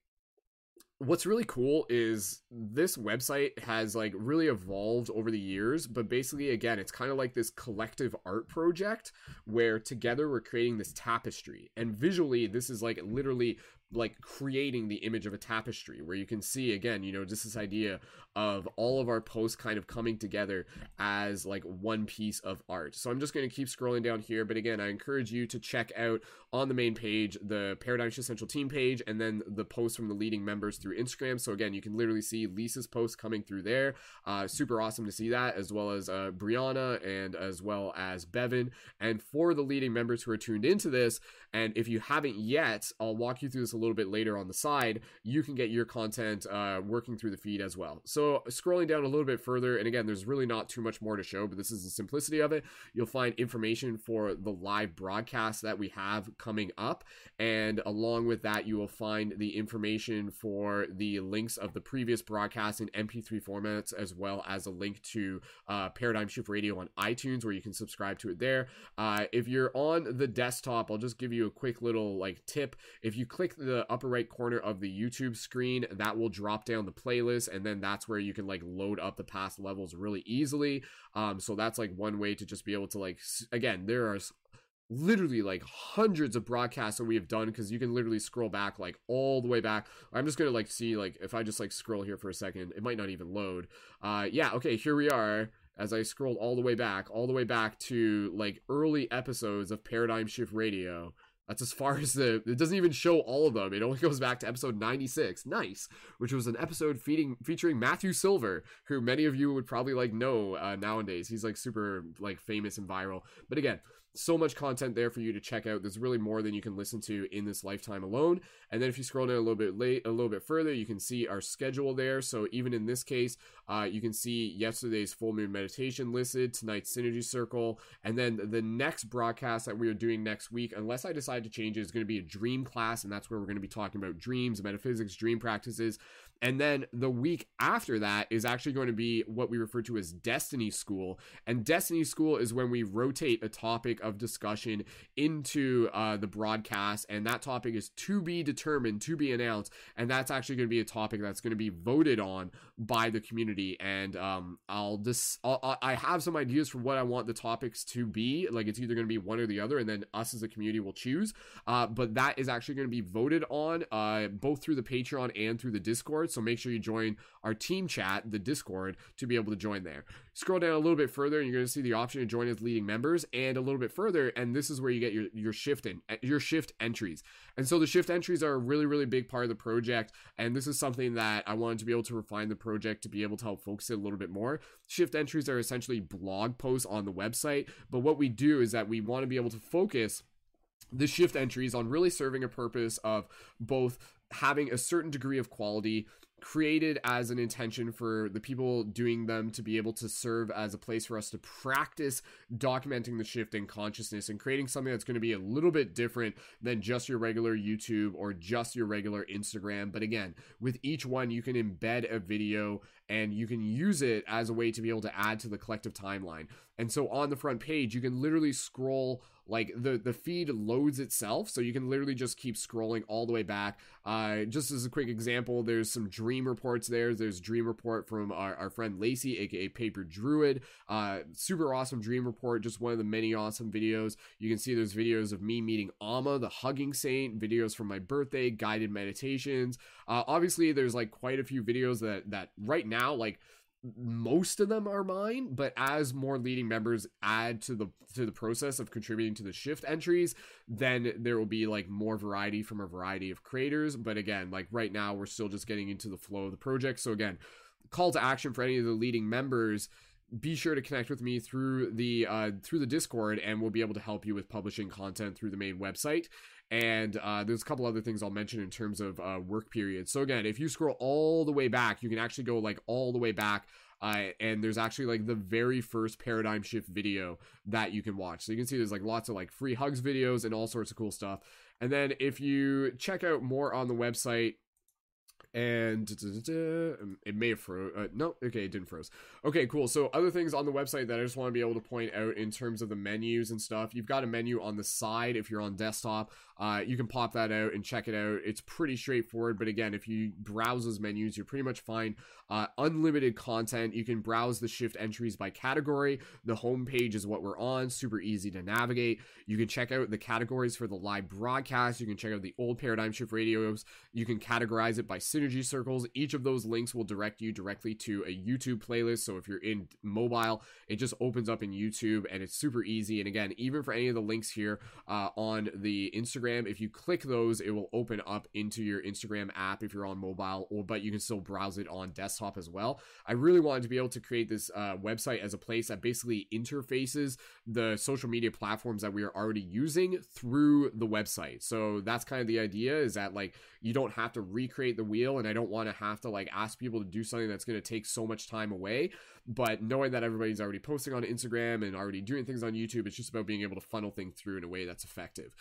what's really cool is this website has like really evolved over the years but basically again it's kind of like this collective art project where together we're creating this tapestry and visually this is like literally like creating the image of a tapestry where you can see again you know just this idea of all of our posts kind of coming together as like one piece of art. So i'm just going to keep scrolling down here but again i encourage you to check out on the main page the paradigm shift central team page and then the posts from the leading members through instagram. So again you can literally see lisa's posts coming through there. Uh, super awesome to see that as well as uh, brianna and as well as bevan and for the leading members who are tuned into this and if you haven't yet i'll walk you through this a little bit later on the side, you can get your content uh, working through the feed as well. So scrolling down a little bit further, and again, there's really not too much more to show, but this is the simplicity of it. You'll find information for the live broadcast that we have coming up, and along with that, you will find the information for the links of the previous broadcast in MP3 formats, as well as a link to uh, Paradigm Shift Radio on iTunes, where you can subscribe to it there. Uh, if you're on the desktop, I'll just give you a quick little like tip. If you click the the upper right corner of the YouTube screen, that will drop down the playlist, and then that's where you can like load up the past levels really easily. Um, so that's like one way to just be able to like again, there are literally like hundreds of broadcasts that we have done because you can literally scroll back like all the way back. I'm just gonna like see like if i just like scroll here for a second it might not even load. Uh yeah okay here we are as i scrolled all the way back all the way back to like early episodes of paradigm shift radio that's as far as the. It doesn't even show all of them. It only goes back to episode 96. Nice, which was an episode feeding featuring Matthew Silver, who many of you would probably like know uh, nowadays. He's like super like famous and viral. But again, so much content there for you to check out. There's really more than you can listen to in this lifetime alone. And then if you scroll down a little bit late, a little bit further, you can see our schedule there. So even in this case, uh, you can see yesterday's full moon meditation listed, tonight's synergy circle, and then the next broadcast that we are doing next week, unless I decide to change it, is going to be a dream class, and that's where we're going to be talking about dreams, metaphysics, dream practices. And then the week after that is actually going to be what we refer to as Destiny School. And Destiny School is when we rotate a topic of discussion into uh, the broadcast. And that topic is to be determined, to be announced. And that's actually going to be a topic that's going to be voted on by the community. And um, I'll just, I'll, I have some ideas for what I want the topics to be. Like it's either going to be one or the other. And then us as a community will choose. Uh, but that is actually going to be voted on uh, both through the Patreon and through the Discord. So make sure you join our team chat, the Discord, to be able to join there. Scroll down a little bit further, and you're going to see the option to join as leading members, and a little bit further, and this is where you get your your shift in eh, your shift entries. And so the shift entries are a really really big part of the project, and this is something that I wanted to be able to refine the project to be able to help focus it a little bit more. Shift entries are essentially blog posts on the website, but what we do is that we want to be able to focus the shift entries on really serving a purpose of both having a certain degree of quality created as an intention for the people doing them to be able to serve as a place for us to practice documenting the shift in consciousness and creating something that's going to be a little bit different than just your regular YouTube or just your regular Instagram. But again, with each one, you can embed a video and you can use it as a way to be able to add to the collective timeline. And so on the front page, you can literally scroll like the the feed loads itself. So you can literally just keep scrolling all the way back. Uh just as a quick example there's some dream reports there. There's dream report from our, our friend lacey aka paper druid. Uh super awesome dream report. Just one of the many awesome videos. You can see there's videos of me meeting amma the hugging saint videos from my birthday guided meditations uh obviously there's like quite a few videos that that right now like most of them are mine but as more leading members add to the to the process of contributing to the shift entries then there will be like more variety from a variety of creators. But again like right now we're still just getting into the flow of the project. So again call to action for any of the leading members. Be sure to connect with me through the uh, through the discord and we'll be able to help you with publishing content through the main website and uh, there's a couple other things I'll mention in terms of uh, work periods. So again, if you scroll all the way back, you can actually go like all the way back. Uh, and there's actually like the very first paradigm shift video that you can watch. So you can see there's like lots of like free hugs videos and all sorts of cool stuff. And then if you check out more on the website, and um, it may have froze. Uh, no, okay, it didn't froze. Okay, cool. So other things on the website that I just want to be able to point out in terms of the menus and stuff. You've got a menu on the side if you're on desktop. Uh, you can pop that out and check it out. It's pretty straightforward, but again, if you browse those menus, you're pretty much find uh, unlimited content. You can browse the shift entries by category. The home page is what we're on. Super easy to navigate. You can check out the categories for the live broadcast. You can check out the old paradigm shift radios. You can categorize it by synergy circles. Each of those links will direct you directly to a YouTube playlist. So if you're in mobile, it just opens up in YouTube and it's super easy. And again, even for any of the links here uh, on the Instagram, if you click those, it will open up into your Instagram app if you're on mobile, or but you can still browse it on desktop as well. I really wanted to be able to create this uh, website as a place that basically interfaces the social media platforms that we are already using through the website. So that's kind of the idea is that like you don't have to recreate the wheel and I don't want to have to like ask people to do something that's going to take so much time away. But knowing that everybody's already posting on Instagram and already doing things on YouTube, it's just about being able to funnel things through in a way that's effective.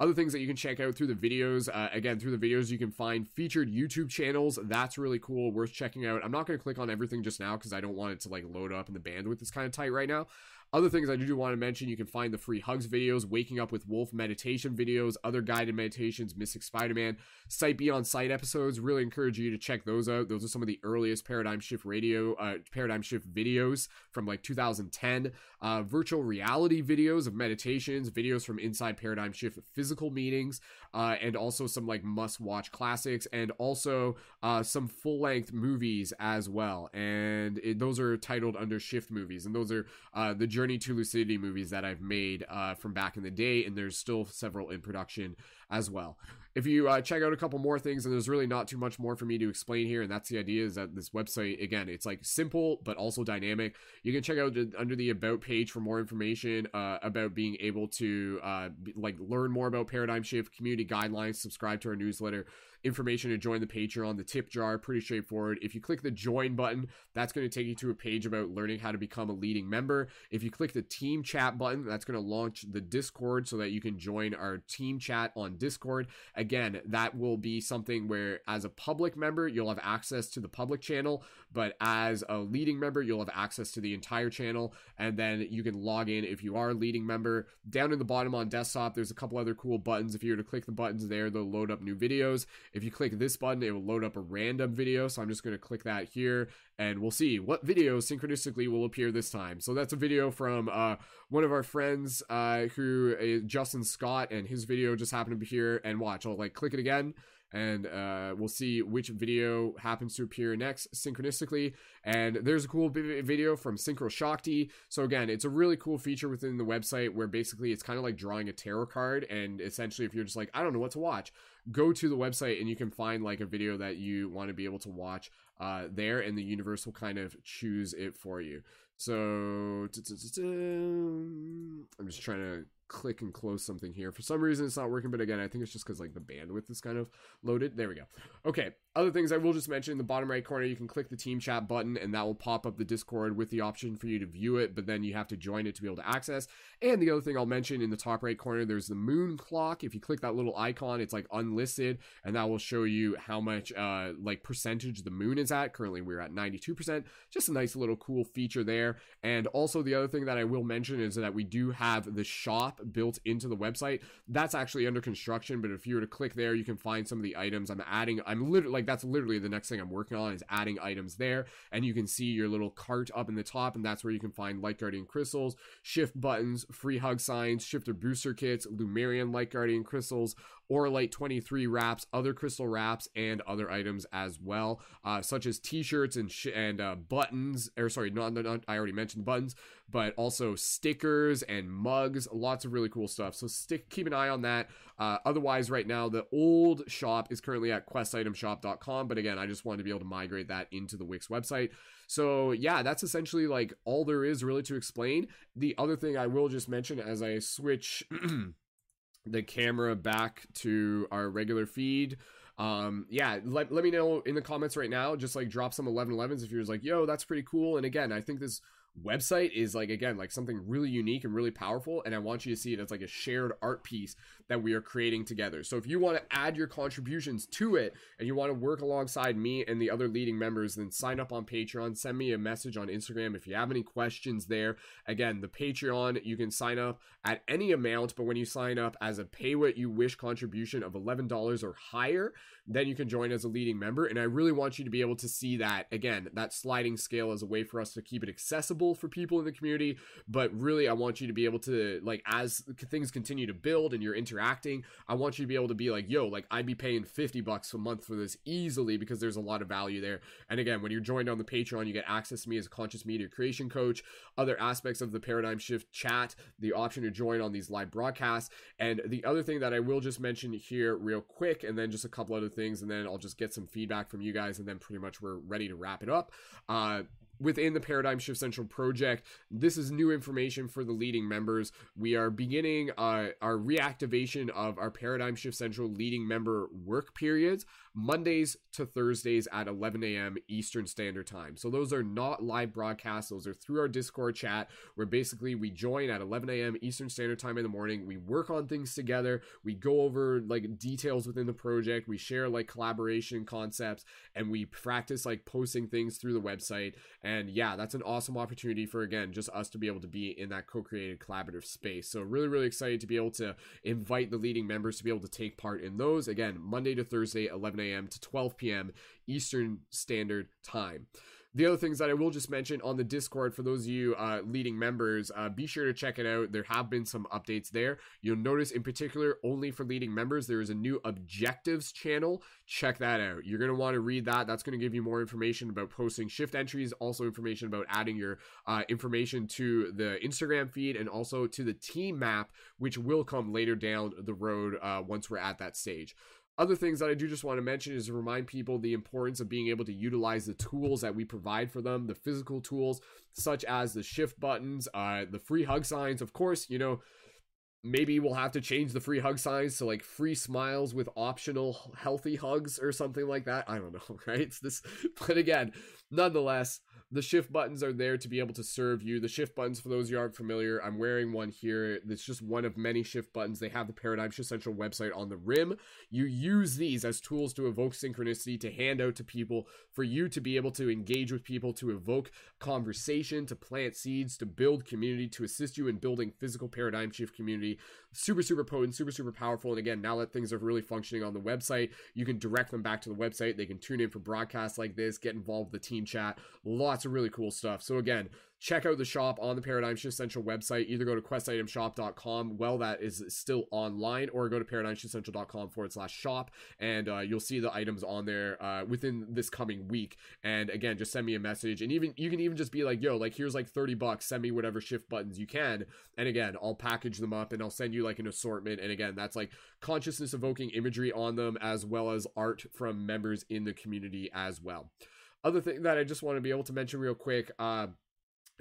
Other things that you can check out through the videos. Uh, again, through the videos, you can find featured YouTube channels. That's really cool, worth checking out. I'm not going to click on everything just now because I don't want it to like load up and the bandwidth is kind of tight right now. Other things I do want to mention, you can find the free hugs videos, waking up with Wolf meditation videos, other guided meditations, Mystic Spider-Man, Sight Beyond Sight episodes. Really encourage you to check those out. Those are some of the earliest Paradigm Shift radio, uh, Paradigm Shift videos from like 2010. Uh, virtual reality videos of meditations, videos from inside Paradigm Shift physical meetings, uh, and also some like must-watch classics, and also uh, some full-length movies as well. And it, those are titled under Shift movies, and those are uh, the Journey to Lucidity movies that I've made uh, from back in the day, and there's still several in production as well. If you uh, check out a couple more things and there's really not too much more for me to explain here and that's the idea is that this website again it's like simple but also dynamic. You can check out the, under the about page for more information uh, about being able to uh, be, like learn more about paradigm shift community guidelines subscribe to our newsletter information to join the Patreon, the tip jar, pretty straightforward. If you click the join button, that's going to take you to a page about learning how to become a leading member. If you click the team chat button, that's going to launch the Discord so that you can join our team chat on Discord. Again, that will be something where as a public member, you'll have access to the public channel, but as a leading member, you'll have access to the entire channel. And then you can log in if you are a leading member. Down in the bottom on desktop, there's a couple other cool buttons. If you were to click the buttons there, they'll load up new videos. If you click this button, it will load up a random video. So I'm just going to click that here and we'll see what video synchronistically will appear this time. So that's a video from uh, one of our friends uh, who is Justin Scott and his video just happened to be here and watch. I'll like click it again and uh, we'll see which video happens to appear next synchronistically. And there's a cool video from Synchro Shakti. So again, it's a really cool feature within the website where basically it's kind of like drawing a tarot card. And essentially, if you're just like, I don't know what to watch, go to the website and you can find like a video that you want to be able to watch uh, there, and the universe will kind of choose it for you. So I'm just trying to click and close something here. For some reason, it's not working, but again, I think it's just because like the bandwidth is kind of loaded. There we go. Okay, other things I will just mention in the bottom right corner, you can click the team chat button and that will pop up the Discord with the option for you to view it, but then you have to join it to be able to access. And the other thing I'll mention in the top right corner, there's the moon clock. If you click that little icon, it's like unlisted and that will show you how much uh like percentage the moon is at. Currently we're at 92%. Just a nice little cool feature there. And also the other thing that I will mention is that we do have the shop built into the website. That's actually under construction, but if you were to click there, you can find some of the items I'm adding. I'm literally like that's literally the next thing I'm working on is adding items there. And you can see your little cart up in the top, and that's where you can find Light Guardian crystals, shift buttons, free hug signs, shifter booster kits, Lemurian Light Guardian crystals, Auralite 23 wraps, other crystal wraps, and other items as well, uh, such as t-shirts and sh- and uh, buttons. Or sorry, not, not, I already mentioned buttons, but also stickers and mugs. Lots of really cool stuff. So stick, keep an eye on that. Uh, otherwise, right now the old shop is currently at questitemshop.com, but again, I just wanted to be able to migrate that into the Wix website. So yeah, that's essentially like all there is really to explain. The other thing I will just mention as I switch. the camera back to our regular feed um yeah let, let me know in the comments right now just like drop some 1111s if you're like yo that's pretty cool and again i think this website is like again like something really unique and really powerful and i want you to see it as like a shared art piece that we are creating together. So if you want to add your contributions to it and you want to work alongside me and the other leading members then sign up on patreon. Send me a message on instagram if you have any questions there. Again the patreon you can sign up at any amount but when you sign up as a pay what you wish contribution of $11 or higher then you can join as a leading member. And i really want you to be able to see that again that sliding scale as a way for us to keep it accessible for people in the community, but really I want you to be able to like as things continue to build and you're interacting, I want you to be able to be like, yo, like I'd be paying 50 bucks a month for this easily because there's a lot of value there. And again, when you're joined on the Patreon, you get access to me as a conscious media creation coach, other aspects of the paradigm shift chat, the option to join on these live broadcasts, and the other thing that I will just mention here real quick and then just a couple other things and then I'll just get some feedback from you guys and then pretty much we're ready to wrap it up. Uh within the Paradigm Shift Central project. This is new information for the leading members. We are beginning uh, our reactivation of our Paradigm Shift Central leading member work periods. Mondays to Thursdays at 11 a.m. Eastern Standard Time. So those are not live broadcasts, those are through our Discord chat where basically we join at 11 a.m. Eastern Standard Time in the morning. We work on things together, we go over like details within the project, we share like collaboration concepts, and we practice like posting things through the website. And yeah, that's an awesome opportunity for again just us to be able to be in that co created collaborative space. So really, really excited to be able to invite the leading members to be able to take part in those. Again, Monday to Thursday, 11 a.m a.m. to 12 p.m. Eastern Standard Time. the other things that I will just mention on the Discord for those of you uh, leading members, uh, be sure to check it out. There have been some updates there. You'll notice, in particular, only for leading members, there is a new objectives channel. Check that out. You're going to want to read that. That's going to give you more information about posting shift entries, also information about adding your uh, information to the Instagram feed and also to the team map, which will come later down the road uh, once we're at that stage. Other things that I do just want to mention is to remind people the importance of being able to utilize the tools that we provide for them, the physical tools such as the shift buttons, uh, the free hug signs. Of course, you know, maybe we'll have to change the free hug signs to like free smiles with optional healthy hugs or something like that. I don't know, right? It's this, but again, nonetheless, the shift buttons are there to be able to serve you. The shift buttons, for those who aren't familiar, I'm wearing one here. It's just one of many shift buttons. They have the Paradigm Shift Central website on the rim. You use these as tools to evoke synchronicity, to hand out to people, for you to be able to engage with people, to evoke conversation, to plant seeds, to build community, to assist you in building physical paradigm shift community. Super, super potent, super, super powerful. And again, now that things are really functioning on the website, you can direct them back to the website. They can tune in for broadcasts like this, get involved with the team chat. Lots of really cool stuff. So again, check out the shop on the Paradigm Shift Central website. Either go to questitemshop.com, well, that is still online, or go to paradigmshiftcentral.com forward slash shop, and uh, you'll see the items on there uh, within this coming week. And again, just send me a message, and even you can even just be like, yo, like here's like 30 bucks, send me whatever shift buttons you can. And again, I'll package them up and I'll send you like an assortment. And again, that's like consciousness evoking imagery on them as well as art from members in the community as well. Other thing that I just want to be able to mention real quick, uh,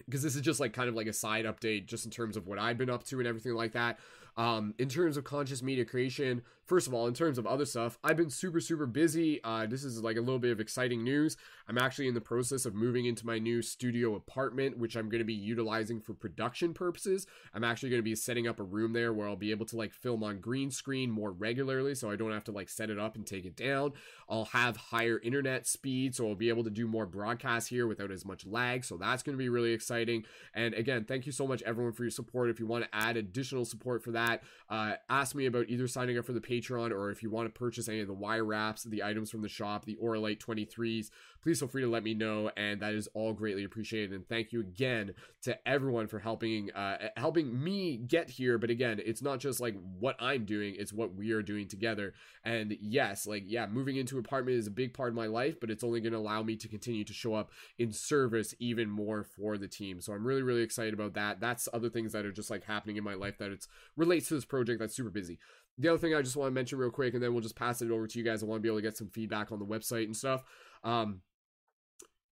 because this is just like kind of like a side update just in terms of what I've been up to and everything like that. Um, in terms of conscious media creation, first of all, in terms of other stuff, I've been super, super busy. Uh, this is like a little bit of exciting news. I'm actually in the process of moving into my new studio apartment, which I'm going to be utilizing for production purposes. I'm actually going to be setting up a room there where I'll be able to like film on green screen more regularly so I don't have to like set it up and take it down. I'll have higher internet speed, so I'll be able to do more broadcasts here without as much lag. So that's going to be really exciting. And again, thank you so much, everyone, for your support. If you want to add additional support for that, Uh, ask me about either signing up for the Patreon or if you want to purchase any of the wire wraps, the items from the shop, the Auralite 23s, please feel free to let me know. And that is all greatly appreciated. And thank you again to everyone for helping uh, helping me get here. But again, it's not just like what I'm doing, it's what we are doing together. And yes, like, yeah, moving into apartment is a big part of my life, but it's only going to allow me to continue to show up in service even more for the team. So I'm really, really excited about that. That's other things that are just like happening in my life that it's relates to this project that's super busy. The other thing I just want to mention real quick, and then we'll just pass it over to you guys. I want to be able to get some feedback on the website and stuff. Um,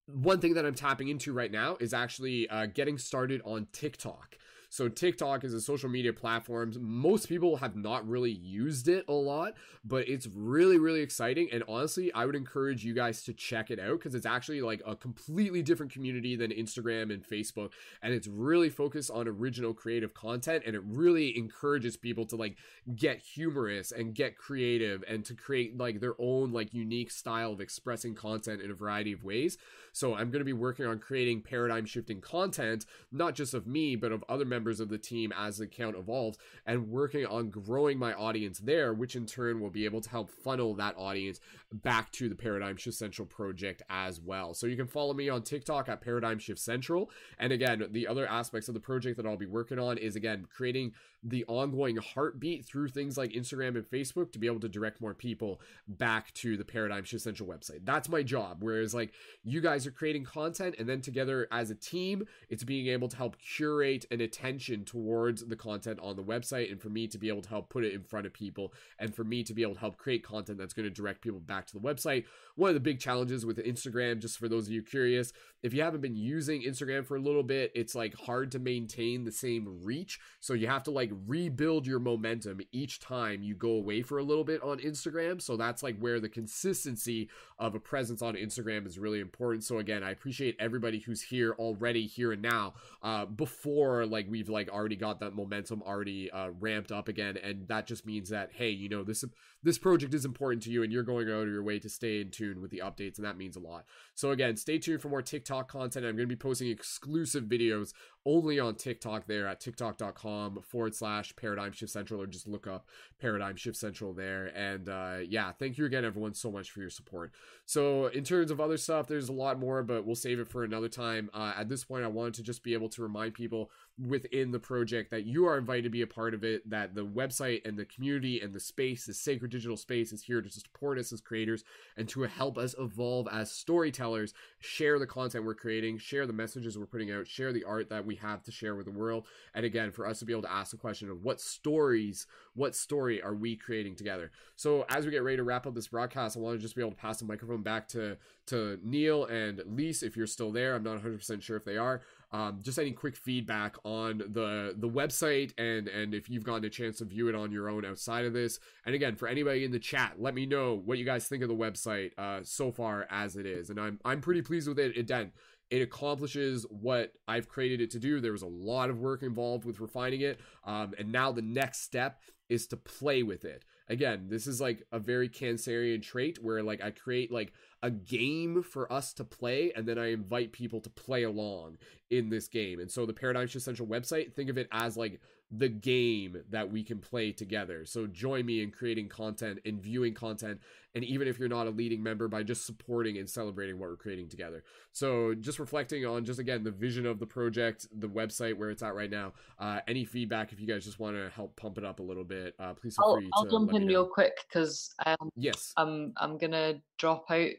one thing that I'm tapping into right now is actually uh, getting started on TikTok. So TikTok is a social media platform. Most people have not really used it a lot, but it's really, really exciting. And honestly, I would encourage you guys to check it out because it's actually like a completely different community than Instagram and Facebook. And it's really focused on original creative content. And it really encourages people to like get humorous and get creative and to create like their own like unique style of expressing content in a variety of ways. So I'm going to be working on creating paradigm shifting content, not just of me, but of other members of the team as the account evolves, and working on growing my audience there, which in turn will be able to help funnel that audience back to the Paradigm Shift Central project as well. So you can follow me on TikTok at Paradigm Shift Central. And again, the other aspects of the project that I'll be working on is again creating the ongoing heartbeat through things like Instagram and Facebook to be able to direct more people back to the Paradigm Shift Central website. That's my job. Whereas, like, you guys are creating content, and then together as a team, it's being able to help curate an attention towards the content on the website, and for me to be able to help put it in front of people, and for me to be able to help create content that's going to direct people back to the website. One of the big challenges with Instagram, just for those of you curious, if you haven't been using Instagram for a little bit, it's like hard to maintain the same reach. So you have to like rebuild your momentum each time you go away for a little bit on Instagram. So that's like where the consistency of a presence on Instagram is really important. So again, I appreciate everybody who's here already here and now uh, before like we've like already got that momentum already uh, ramped up again. And that just means that, hey, you know, this this project is important to you and you're going out of your way to stay in tune with the updates. And that means a lot. So again, stay tuned for more TikTok content. I'm going to be posting exclusive videos only on TikTok there at tiktok.com forward slash paradigm shift central or just look up paradigm shift central there. And uh, yeah, thank you again, everyone, so much for your support. So, in terms of other stuff, there's a lot more, but we'll save it for another time. Uh, at this point, I wanted to just be able to remind people within the project that you are invited to be a part of it, that the website and the community and the space, the sacred digital space, is here to support us as creators and to help us evolve as storytellers, share the content we're creating, share the messages we're putting out, share the art that we have to share with the world. And again, for us to be able to ask the question of what stories, what story are we creating together? So as we get ready to wrap up this broadcast, I want to just be able to pass the microphone back to to Neil and Lise if you're still there. I'm not 100% sure if they are. Um, just any quick feedback on the the website and and if you've gotten a chance to view it on your own outside of this. And again, for anybody in the chat, let me know what you guys think of the website uh, so far as it is. And I'm I'm pretty pleased with it. Again, it accomplishes what I've created it to do. There was a lot of work involved with refining it, um, and now the next step is to play with it again, this is like a very Cancerian trait where like I create like a game for us to play and then I invite people to play along in this game. And so the Paradigm Shift Central website, think of it as like the game that we can play together. So join me in creating content and viewing content and even if you're not a leading member by just supporting and celebrating what we're creating together. So just reflecting on just again the vision of the project, the website where it's at right now. Uh, any feedback if you guys just want to help pump it up a little bit, uh, please feel I'll, free. I'll to jump in real quick because um, Yes, I'm I'm gonna drop out.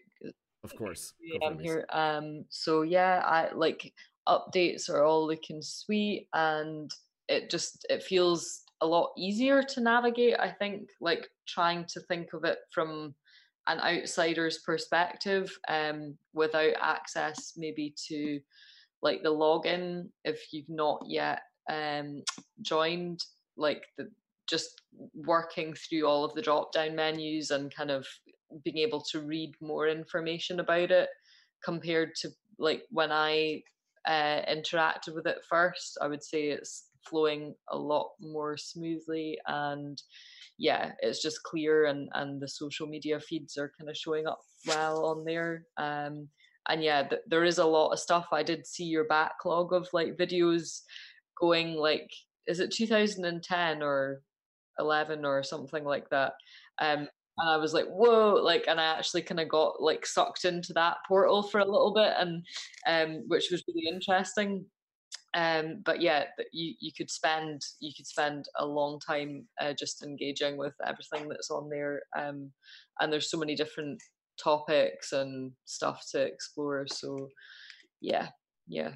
of course. Yeah, I'm here. Um, so yeah, I like updates are all looking sweet, and it just it feels a lot easier to navigate. I think like trying to think of it from an outsider's perspective, um, without access maybe to like the login if you've not yet um joined like the just working through all of the drop down menus and kind of being able to read more information about it compared to like when I uh, interacted with it first. I would say it's flowing a lot more smoothly and yeah, it's just clear and and the social media feeds are kind of showing up well on there. Um, and yeah, th- there is a lot of stuff. I did see your backlog of like videos going like is it 2010 or 11 or something like that um and i was like whoa like and i actually kind of got like sucked into that portal for a little bit and um which was really interesting um but yeah you you could spend you could spend a long time uh, just engaging with everything that's on there. Um and there's so many different topics and stuff to explore. So yeah yeah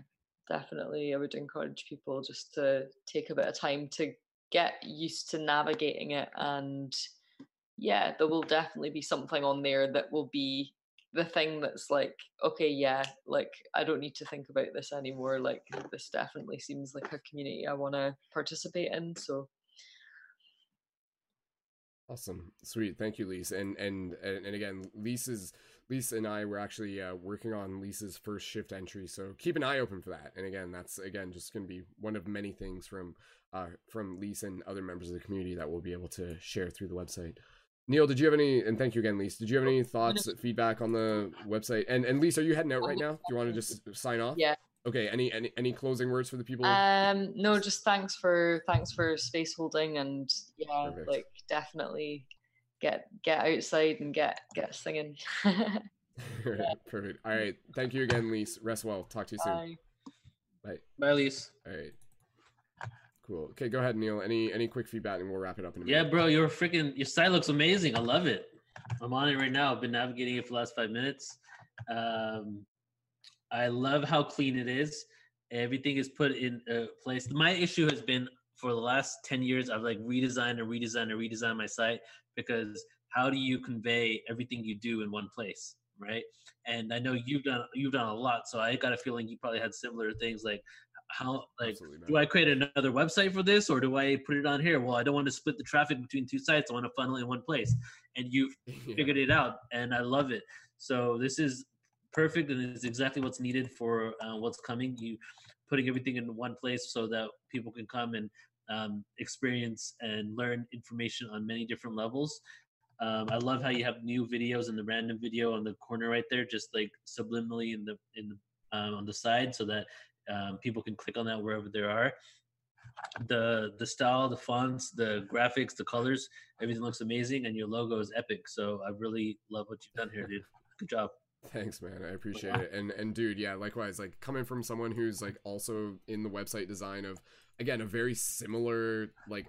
definitely i would encourage people just to take a bit of time to get used to navigating it. And yeah there will definitely be something on there that will be the thing that's like okay yeah like i don't need to think about this anymore like this definitely seems like a community i want to participate in so Awesome, sweet. Thank you, Lise. And and and, again, Lise's Lise and I were actually uh, working on Lise's first shift entry, so keep an eye open for that. And again, that's again just going to be one of many things from uh, from Lisa and other members of the community that we'll be able to share through the website. Neil, did you have any? And thank you again, Lise. Did you have any thoughts, feedback on the website? And and Lise, are you heading out right now? Do you want to just sign off? Yeah. Okay. Any any any closing words for the people? um no just thanks for thanks for space holding and yeah Perfect. like definitely get get outside and get get singing Perfect. All right. Thank you again, Lise. Rest well. Talk to you soon. Bye. Bye, Lise. All right. Cool. Okay, go ahead, Neil. Any any quick feedback, and we'll wrap it up in a Yeah, bro, your freaking your site looks amazing. I love it. I'm on it right now. I've been navigating it for the last five minutes. Um, I love how clean it is. Everything is put in uh, place. My issue has been for the last ten years. I've like redesigned and redesigned and redesigned my site because how do you convey everything you do in one place, right? And I know you've done you've done a lot, so I got a feeling you probably had similar things like how like do I create another website for this or do I put it on here? Well, I don't want to split the traffic between two sites. I want to funnel in one place. And you've Yeah. figured it out and I love it. So this is perfect and it's exactly what's needed for uh, what's coming. You putting everything in one place so that people can come and um, experience and learn information on many different levels. Um, I love how you have new videos and the random video on the corner right there, just like subliminally in the in the um, on the side, so that Um, people can click on that wherever they are. The the style, the fonts, the graphics, the colors, everything looks amazing, and your logo is epic. So I really love what you've done here, dude. Good job. Thanks, man. I appreciate it. And and dude, yeah, likewise. Like coming from someone who's like also in the website design of again a very similar like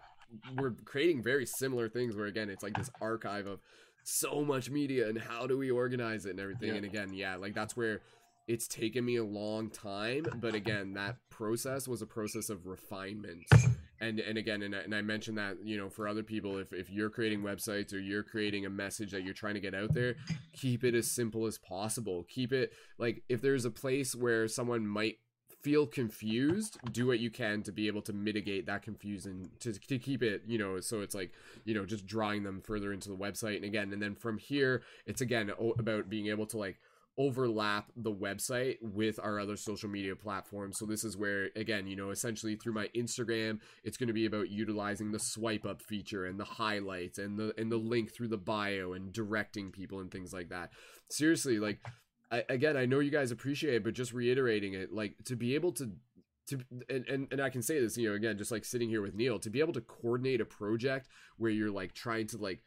we're creating very similar things where again it's like this archive of so much media and how do we organize it and everything. Yeah. And again, yeah, like that's where it's taken me a long time but again that process was a process of refinement. And and again and, and i mentioned that you know for other people if, if you're creating websites or you're creating a message that you're trying to get out there keep it as simple as possible. Keep it like if there's a place where someone might feel confused do what you can to be able to mitigate that confusion to, to keep it you know so it's like you know just drawing them further into the website. And again and then from here it's again oh, about being able to like overlap the website with our other social media platforms. So this is where again, you know, essentially through my Instagram, it's going to be about utilizing the swipe up feature and the highlights and the and the link through the bio and directing people and things like that. Seriously, like I, again, I know you guys appreciate it, but just reiterating it, like to be able to to and, and and I can say this, you know, again, just like sitting here with Neil, to be able to coordinate a project where you're like trying to like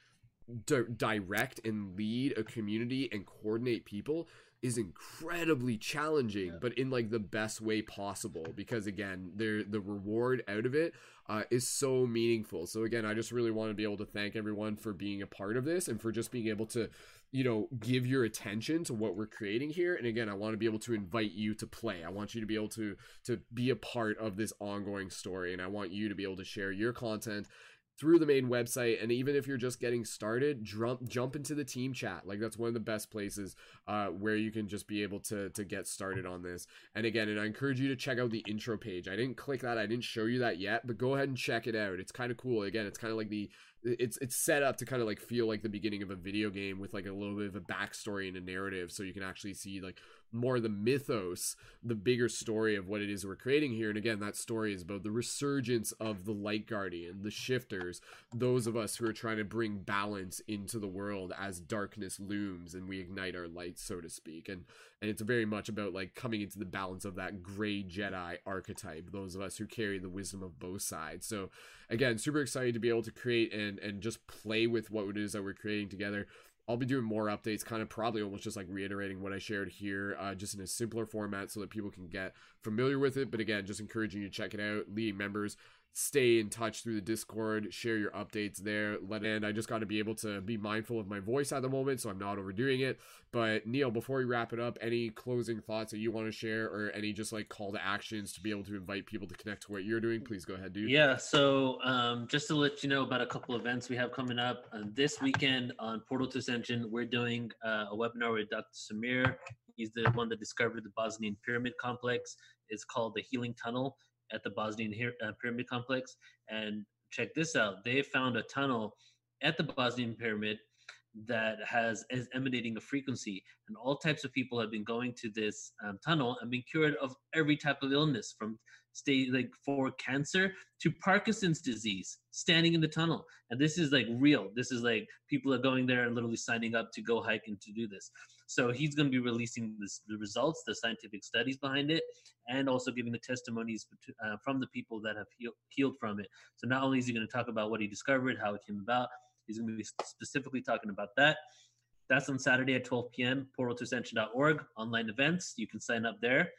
di- direct and lead a community and coordinate people is incredibly challenging yeah. but in like the best way possible because again there the reward out of it uh, is so meaningful. So again i just really want to be able to thank everyone for being a part of this and for just being able to you know give your attention to what we're creating here. And again i want to be able to invite you to play. I want you to be able to to be a part of this ongoing story. And i want you to be able to share your content through the main website and even if you're just getting started jump jump into the team chat. Like that's one of the best places uh, where you can just be able to to get started on this. And again and i encourage you to check out the intro page. I didn't click that. I didn't show you that yet but go ahead and check it out. It's kind of cool. Again it's kind of like the it's it's set up to kind of like feel like the beginning of a video game with like a little bit of a backstory and a narrative so you can actually see like more the mythos, the bigger story of what it is we're creating here. And again, that story is about the resurgence of the Light Guardian, the shifters, those of us who are trying to bring balance into the world as darkness looms and we ignite our light, so to speak. And and it's very much about like coming into the balance of that gray Jedi archetype, those of us who carry the wisdom of both sides. So again, super excited to be able to create and and just play with what it is that we're creating together. I'll be doing more updates, kind of probably almost just like reiterating what I shared here, uh, just in a simpler format so that people can get familiar with it. But again, just encouraging you to check it out. Leading members, stay in touch through the Discord, share your updates there. Let and I just got to be able to be mindful of my voice at the moment, so I'm not overdoing it. But Neil, before we wrap it up, any closing thoughts that you want to share, or any just like call to actions to be able to invite people to connect to what you're doing? Please go ahead, dude. Yeah. So um, just to let you know about a couple events we have coming up uh, this weekend on Portal to Ascension, we're doing uh, a webinar with Dr. Semir. He's the one that discovered the Bosnian Pyramid Complex. It's called the Healing Tunnel at the Bosnian uh, Pyramid Complex. And check this out they found a tunnel at the Bosnian Pyramid that has is emanating a frequency and all types of people have been going to this um, tunnel and been cured of every type of illness from state like for cancer to parkinson's disease standing in the tunnel and this is like real this is like people are going there and literally signing up to go hike and to do this so he's going to be releasing this, the results, the scientific studies behind it, and also giving the testimonies uh, from the people that have heal, healed from it. So not only is he going to talk about what he discovered, how it came about, he's going to be specifically talking about that. That's on Saturday at 12 p.m. portaltoascension.org, online events. You can sign up there.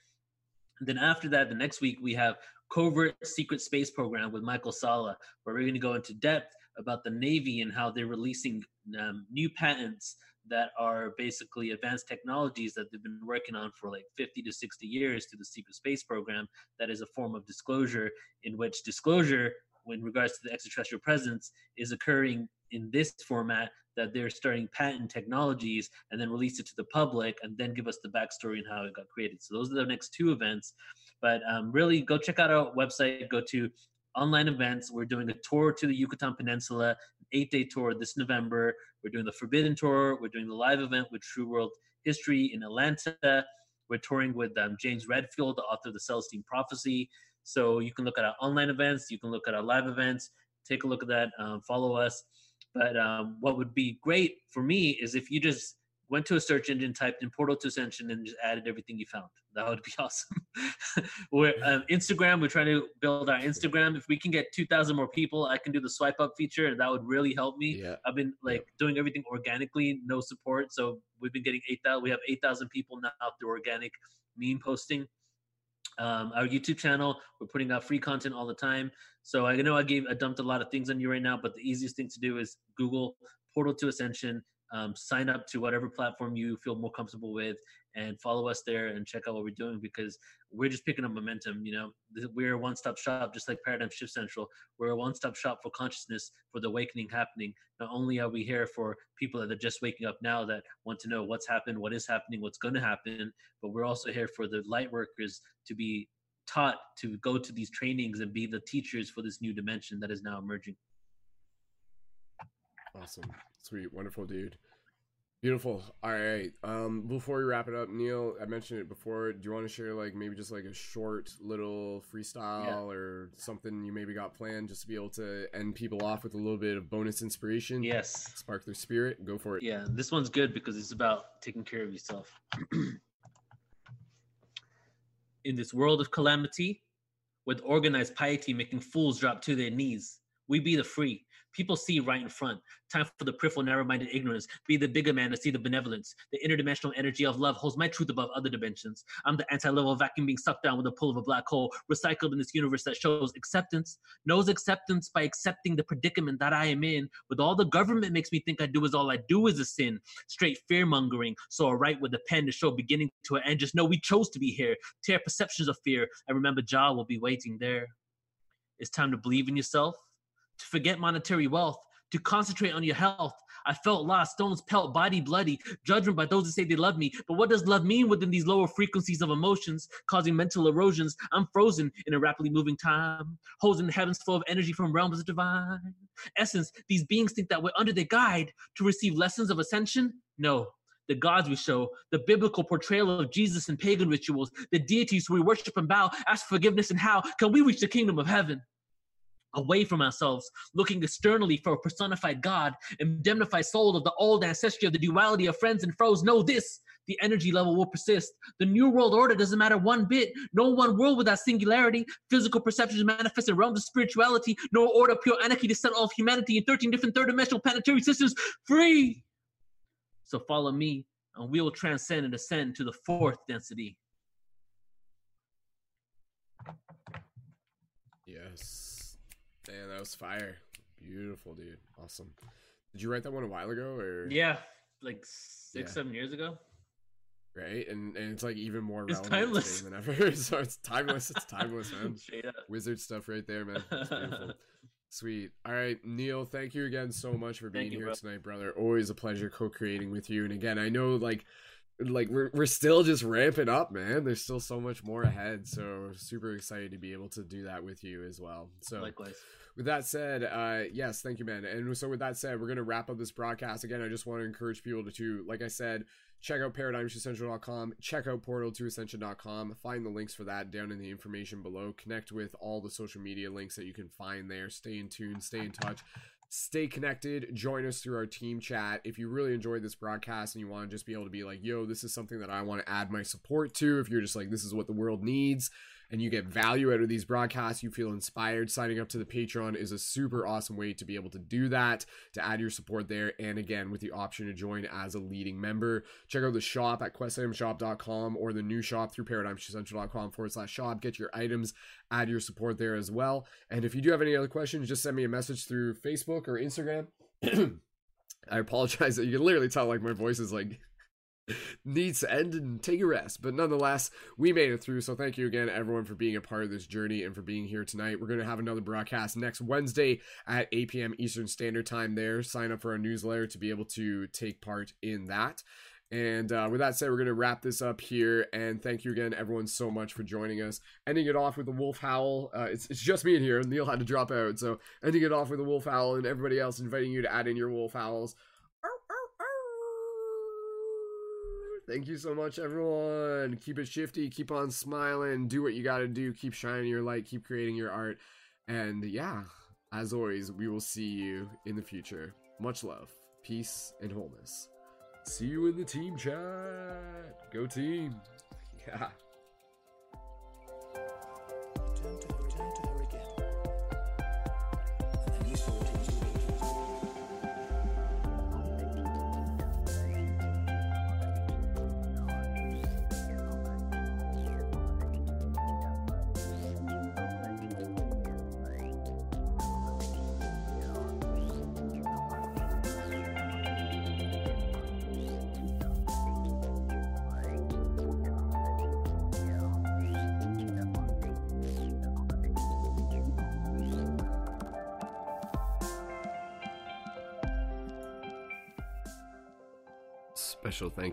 And then after that, the next week, we have Covert Secret Space Program with Michael Salla, where we're going to go into depth about the Navy and how they're releasing um, new patents that are basically advanced technologies that they've been working on for like 50 to 60 years through the secret space program. That is a form of disclosure in which disclosure in regards to the extraterrestrial presence is occurring in this format that they're starting patent technologies and then release it to the public and then give us the backstory and how it got created so those are the next two events but um, really go check out our website go to online events we're doing a tour to the yucatan peninsula eight day tour this November. We're doing the Forbidden Tour. We're doing the live event with True World History in Atlanta. We're touring with um, James Redfield, the author of the Celestine Prophecy. So you can look at our online events. You can look at our live events. Take a look at that. Um, follow us. But um, what would be great for me is if you just went to a search engine, typed in Portal to Ascension, and just added everything you found. That would be awesome. we're um, Instagram. We're trying to build our Instagram. If we can get two thousand more people, I can do the swipe up feature, and that would really help me. Yeah. I've been like doing everything organically, no support. So we've been getting eight thousand. We have eight thousand people now through organic meme posting. Um, our YouTube channel, we're putting out free content all the time. So I know I gave I dumped a lot of things on you right now, but the easiest thing to do is Google Portal to Ascension. Um, sign up to whatever platform you feel more comfortable with, and follow us there and check out what we're doing because we're just picking up momentum. You know, we're a one-stop shop, just like Paradigm Shift Central. We're a one-stop shop for consciousness, for the awakening happening. Not only are we here for people that are just waking up now that want to know what's happened, what is happening, what's going to happen, but we're also here for the light workers to be taught to go to these trainings and be the teachers for this new dimension that is now emerging. Awesome. Sweet. Wonderful, dude. Beautiful. All right. Um, before we wrap it up, Neil, I mentioned it before. Do you want to share like maybe just like a short little freestyle Yeah. or something you maybe got planned just to be able to end people off with a little bit of bonus inspiration? Yes. Spark their spirit. Go for it. Yeah, this one's good because it's about taking care of yourself. In this world of calamity, with organized piety making fools drop to their knees, we be the free. People see right in front. Time for the peripheral, narrow-minded ignorance. Be the bigger man to see the benevolence. The interdimensional energy of love holds my truth above other dimensions. I'm the anti-level vacuum being sucked down with the pull of a black hole, recycled in this universe that shows acceptance. Knows acceptance by accepting the predicament that I am in. With all the government makes me think I do is all I do is a sin. Straight fear mongering. So I write with a pen to show beginning to an end. Just know we chose to be here. Tear perceptions of fear. And remember, Jah will be waiting there. It's time to believe in yourself to forget monetary wealth, to concentrate on your health. I felt lost, stones pelt, body bloody, judgment by those that say they love me. But what does love mean within these lower frequencies of emotions, causing mental erosions? I'm frozen in a rapidly moving time, holding the heavens full of energy from realms of divine. Essence, these beings think that we're under their guide to receive lessons of ascension? No. The gods we show, the biblical portrayal of Jesus in pagan rituals, the deities we worship and bow, ask forgiveness, and how can we reach the kingdom of heaven? Away from ourselves, looking externally for a personified God, indemnified soul of the old ancestry of the duality of friends and foes. Know this the energy level will persist. The new world order doesn't matter one bit. No one world without singularity. Physical perceptions manifest in realms of spirituality. No order, pure anarchy to set all of humanity in 13 different third dimensional planetary systems free. So follow me, and we will transcend and ascend to the fourth density. Yes. Man, that was fire. Beautiful, dude. Awesome. Did you write that one a while ago or Yeah, like six, Yeah. seven years ago. right? And and it's like even more relevant timeless. than ever. so it's timeless. It's timeless, man. Wizard stuff right there, man. Sweet. All right, Neil, thank you again so much for being you, here bro. tonight, brother. Always a pleasure co-creating with you. And again, I know like like we're we're still just ramping up, man. There's still so much more ahead. So super excited to be able to do that with you as well. So Likewise. with that said, uh, yes, thank you, man. And so with that said, we're gonna wrap up this broadcast. Again, I just want to encourage people to, to like I said, check out paradigmshiftcentral.com, check out portal to ascension.com, find the links for that down in the information below. Connect with all the social media links that you can find there. Stay in tune, stay in touch. Stay connected. Join us through our team chat. If you really enjoyed this broadcast and you want to just be able to be like, yo, this is something that I want to add my support to, if you're just like, this is what the world needs, and you get value out of these broadcasts, you feel inspired, signing up to the Patreon is a super awesome way to be able to do that, to add your support there. And again, with the option to join as a leading member, check out the shop at questitemshop.com or the new shop through paradigmcentral.com forward slash shop. Get your items, add your support there as well. And if you do have any other questions, just send me a message through Facebook or Instagram. I apologize that you can literally tell like my voice is like needs to end and take a rest. But nonetheless, we made it through. So thank you again, everyone, for being a part of this journey and for being here tonight. We're going to have another broadcast next Wednesday at 8 p.m. Eastern Standard Time there. Sign up for our newsletter to be able to take part in that. And uh, with that said, we're going to wrap this up here. And thank you again, everyone, so much for joining us. Ending it off with the wolf howl. Uh, it's, it's just me in here. Neil had to drop out. So ending it off with the wolf howl and everybody else inviting you to add in your wolf howls. Thank you so much, everyone. Keep it shifty. Keep on smiling. Do what you got to do. Keep shining your light. Keep creating your art. And yeah, as always, we will see you in the future. Much love, peace, and wholeness. See you in the team chat. Go team. Yeah.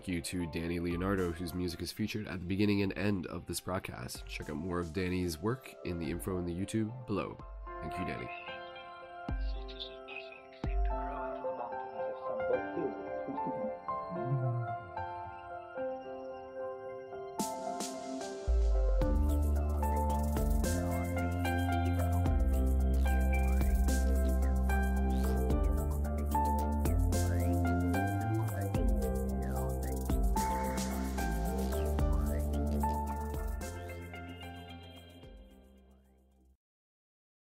Thank you to Dani Leonardo, whose music is featured at the beginning and end of this broadcast. Check out more of Dani's work in the info in the YouTube below. Thank you, Danny.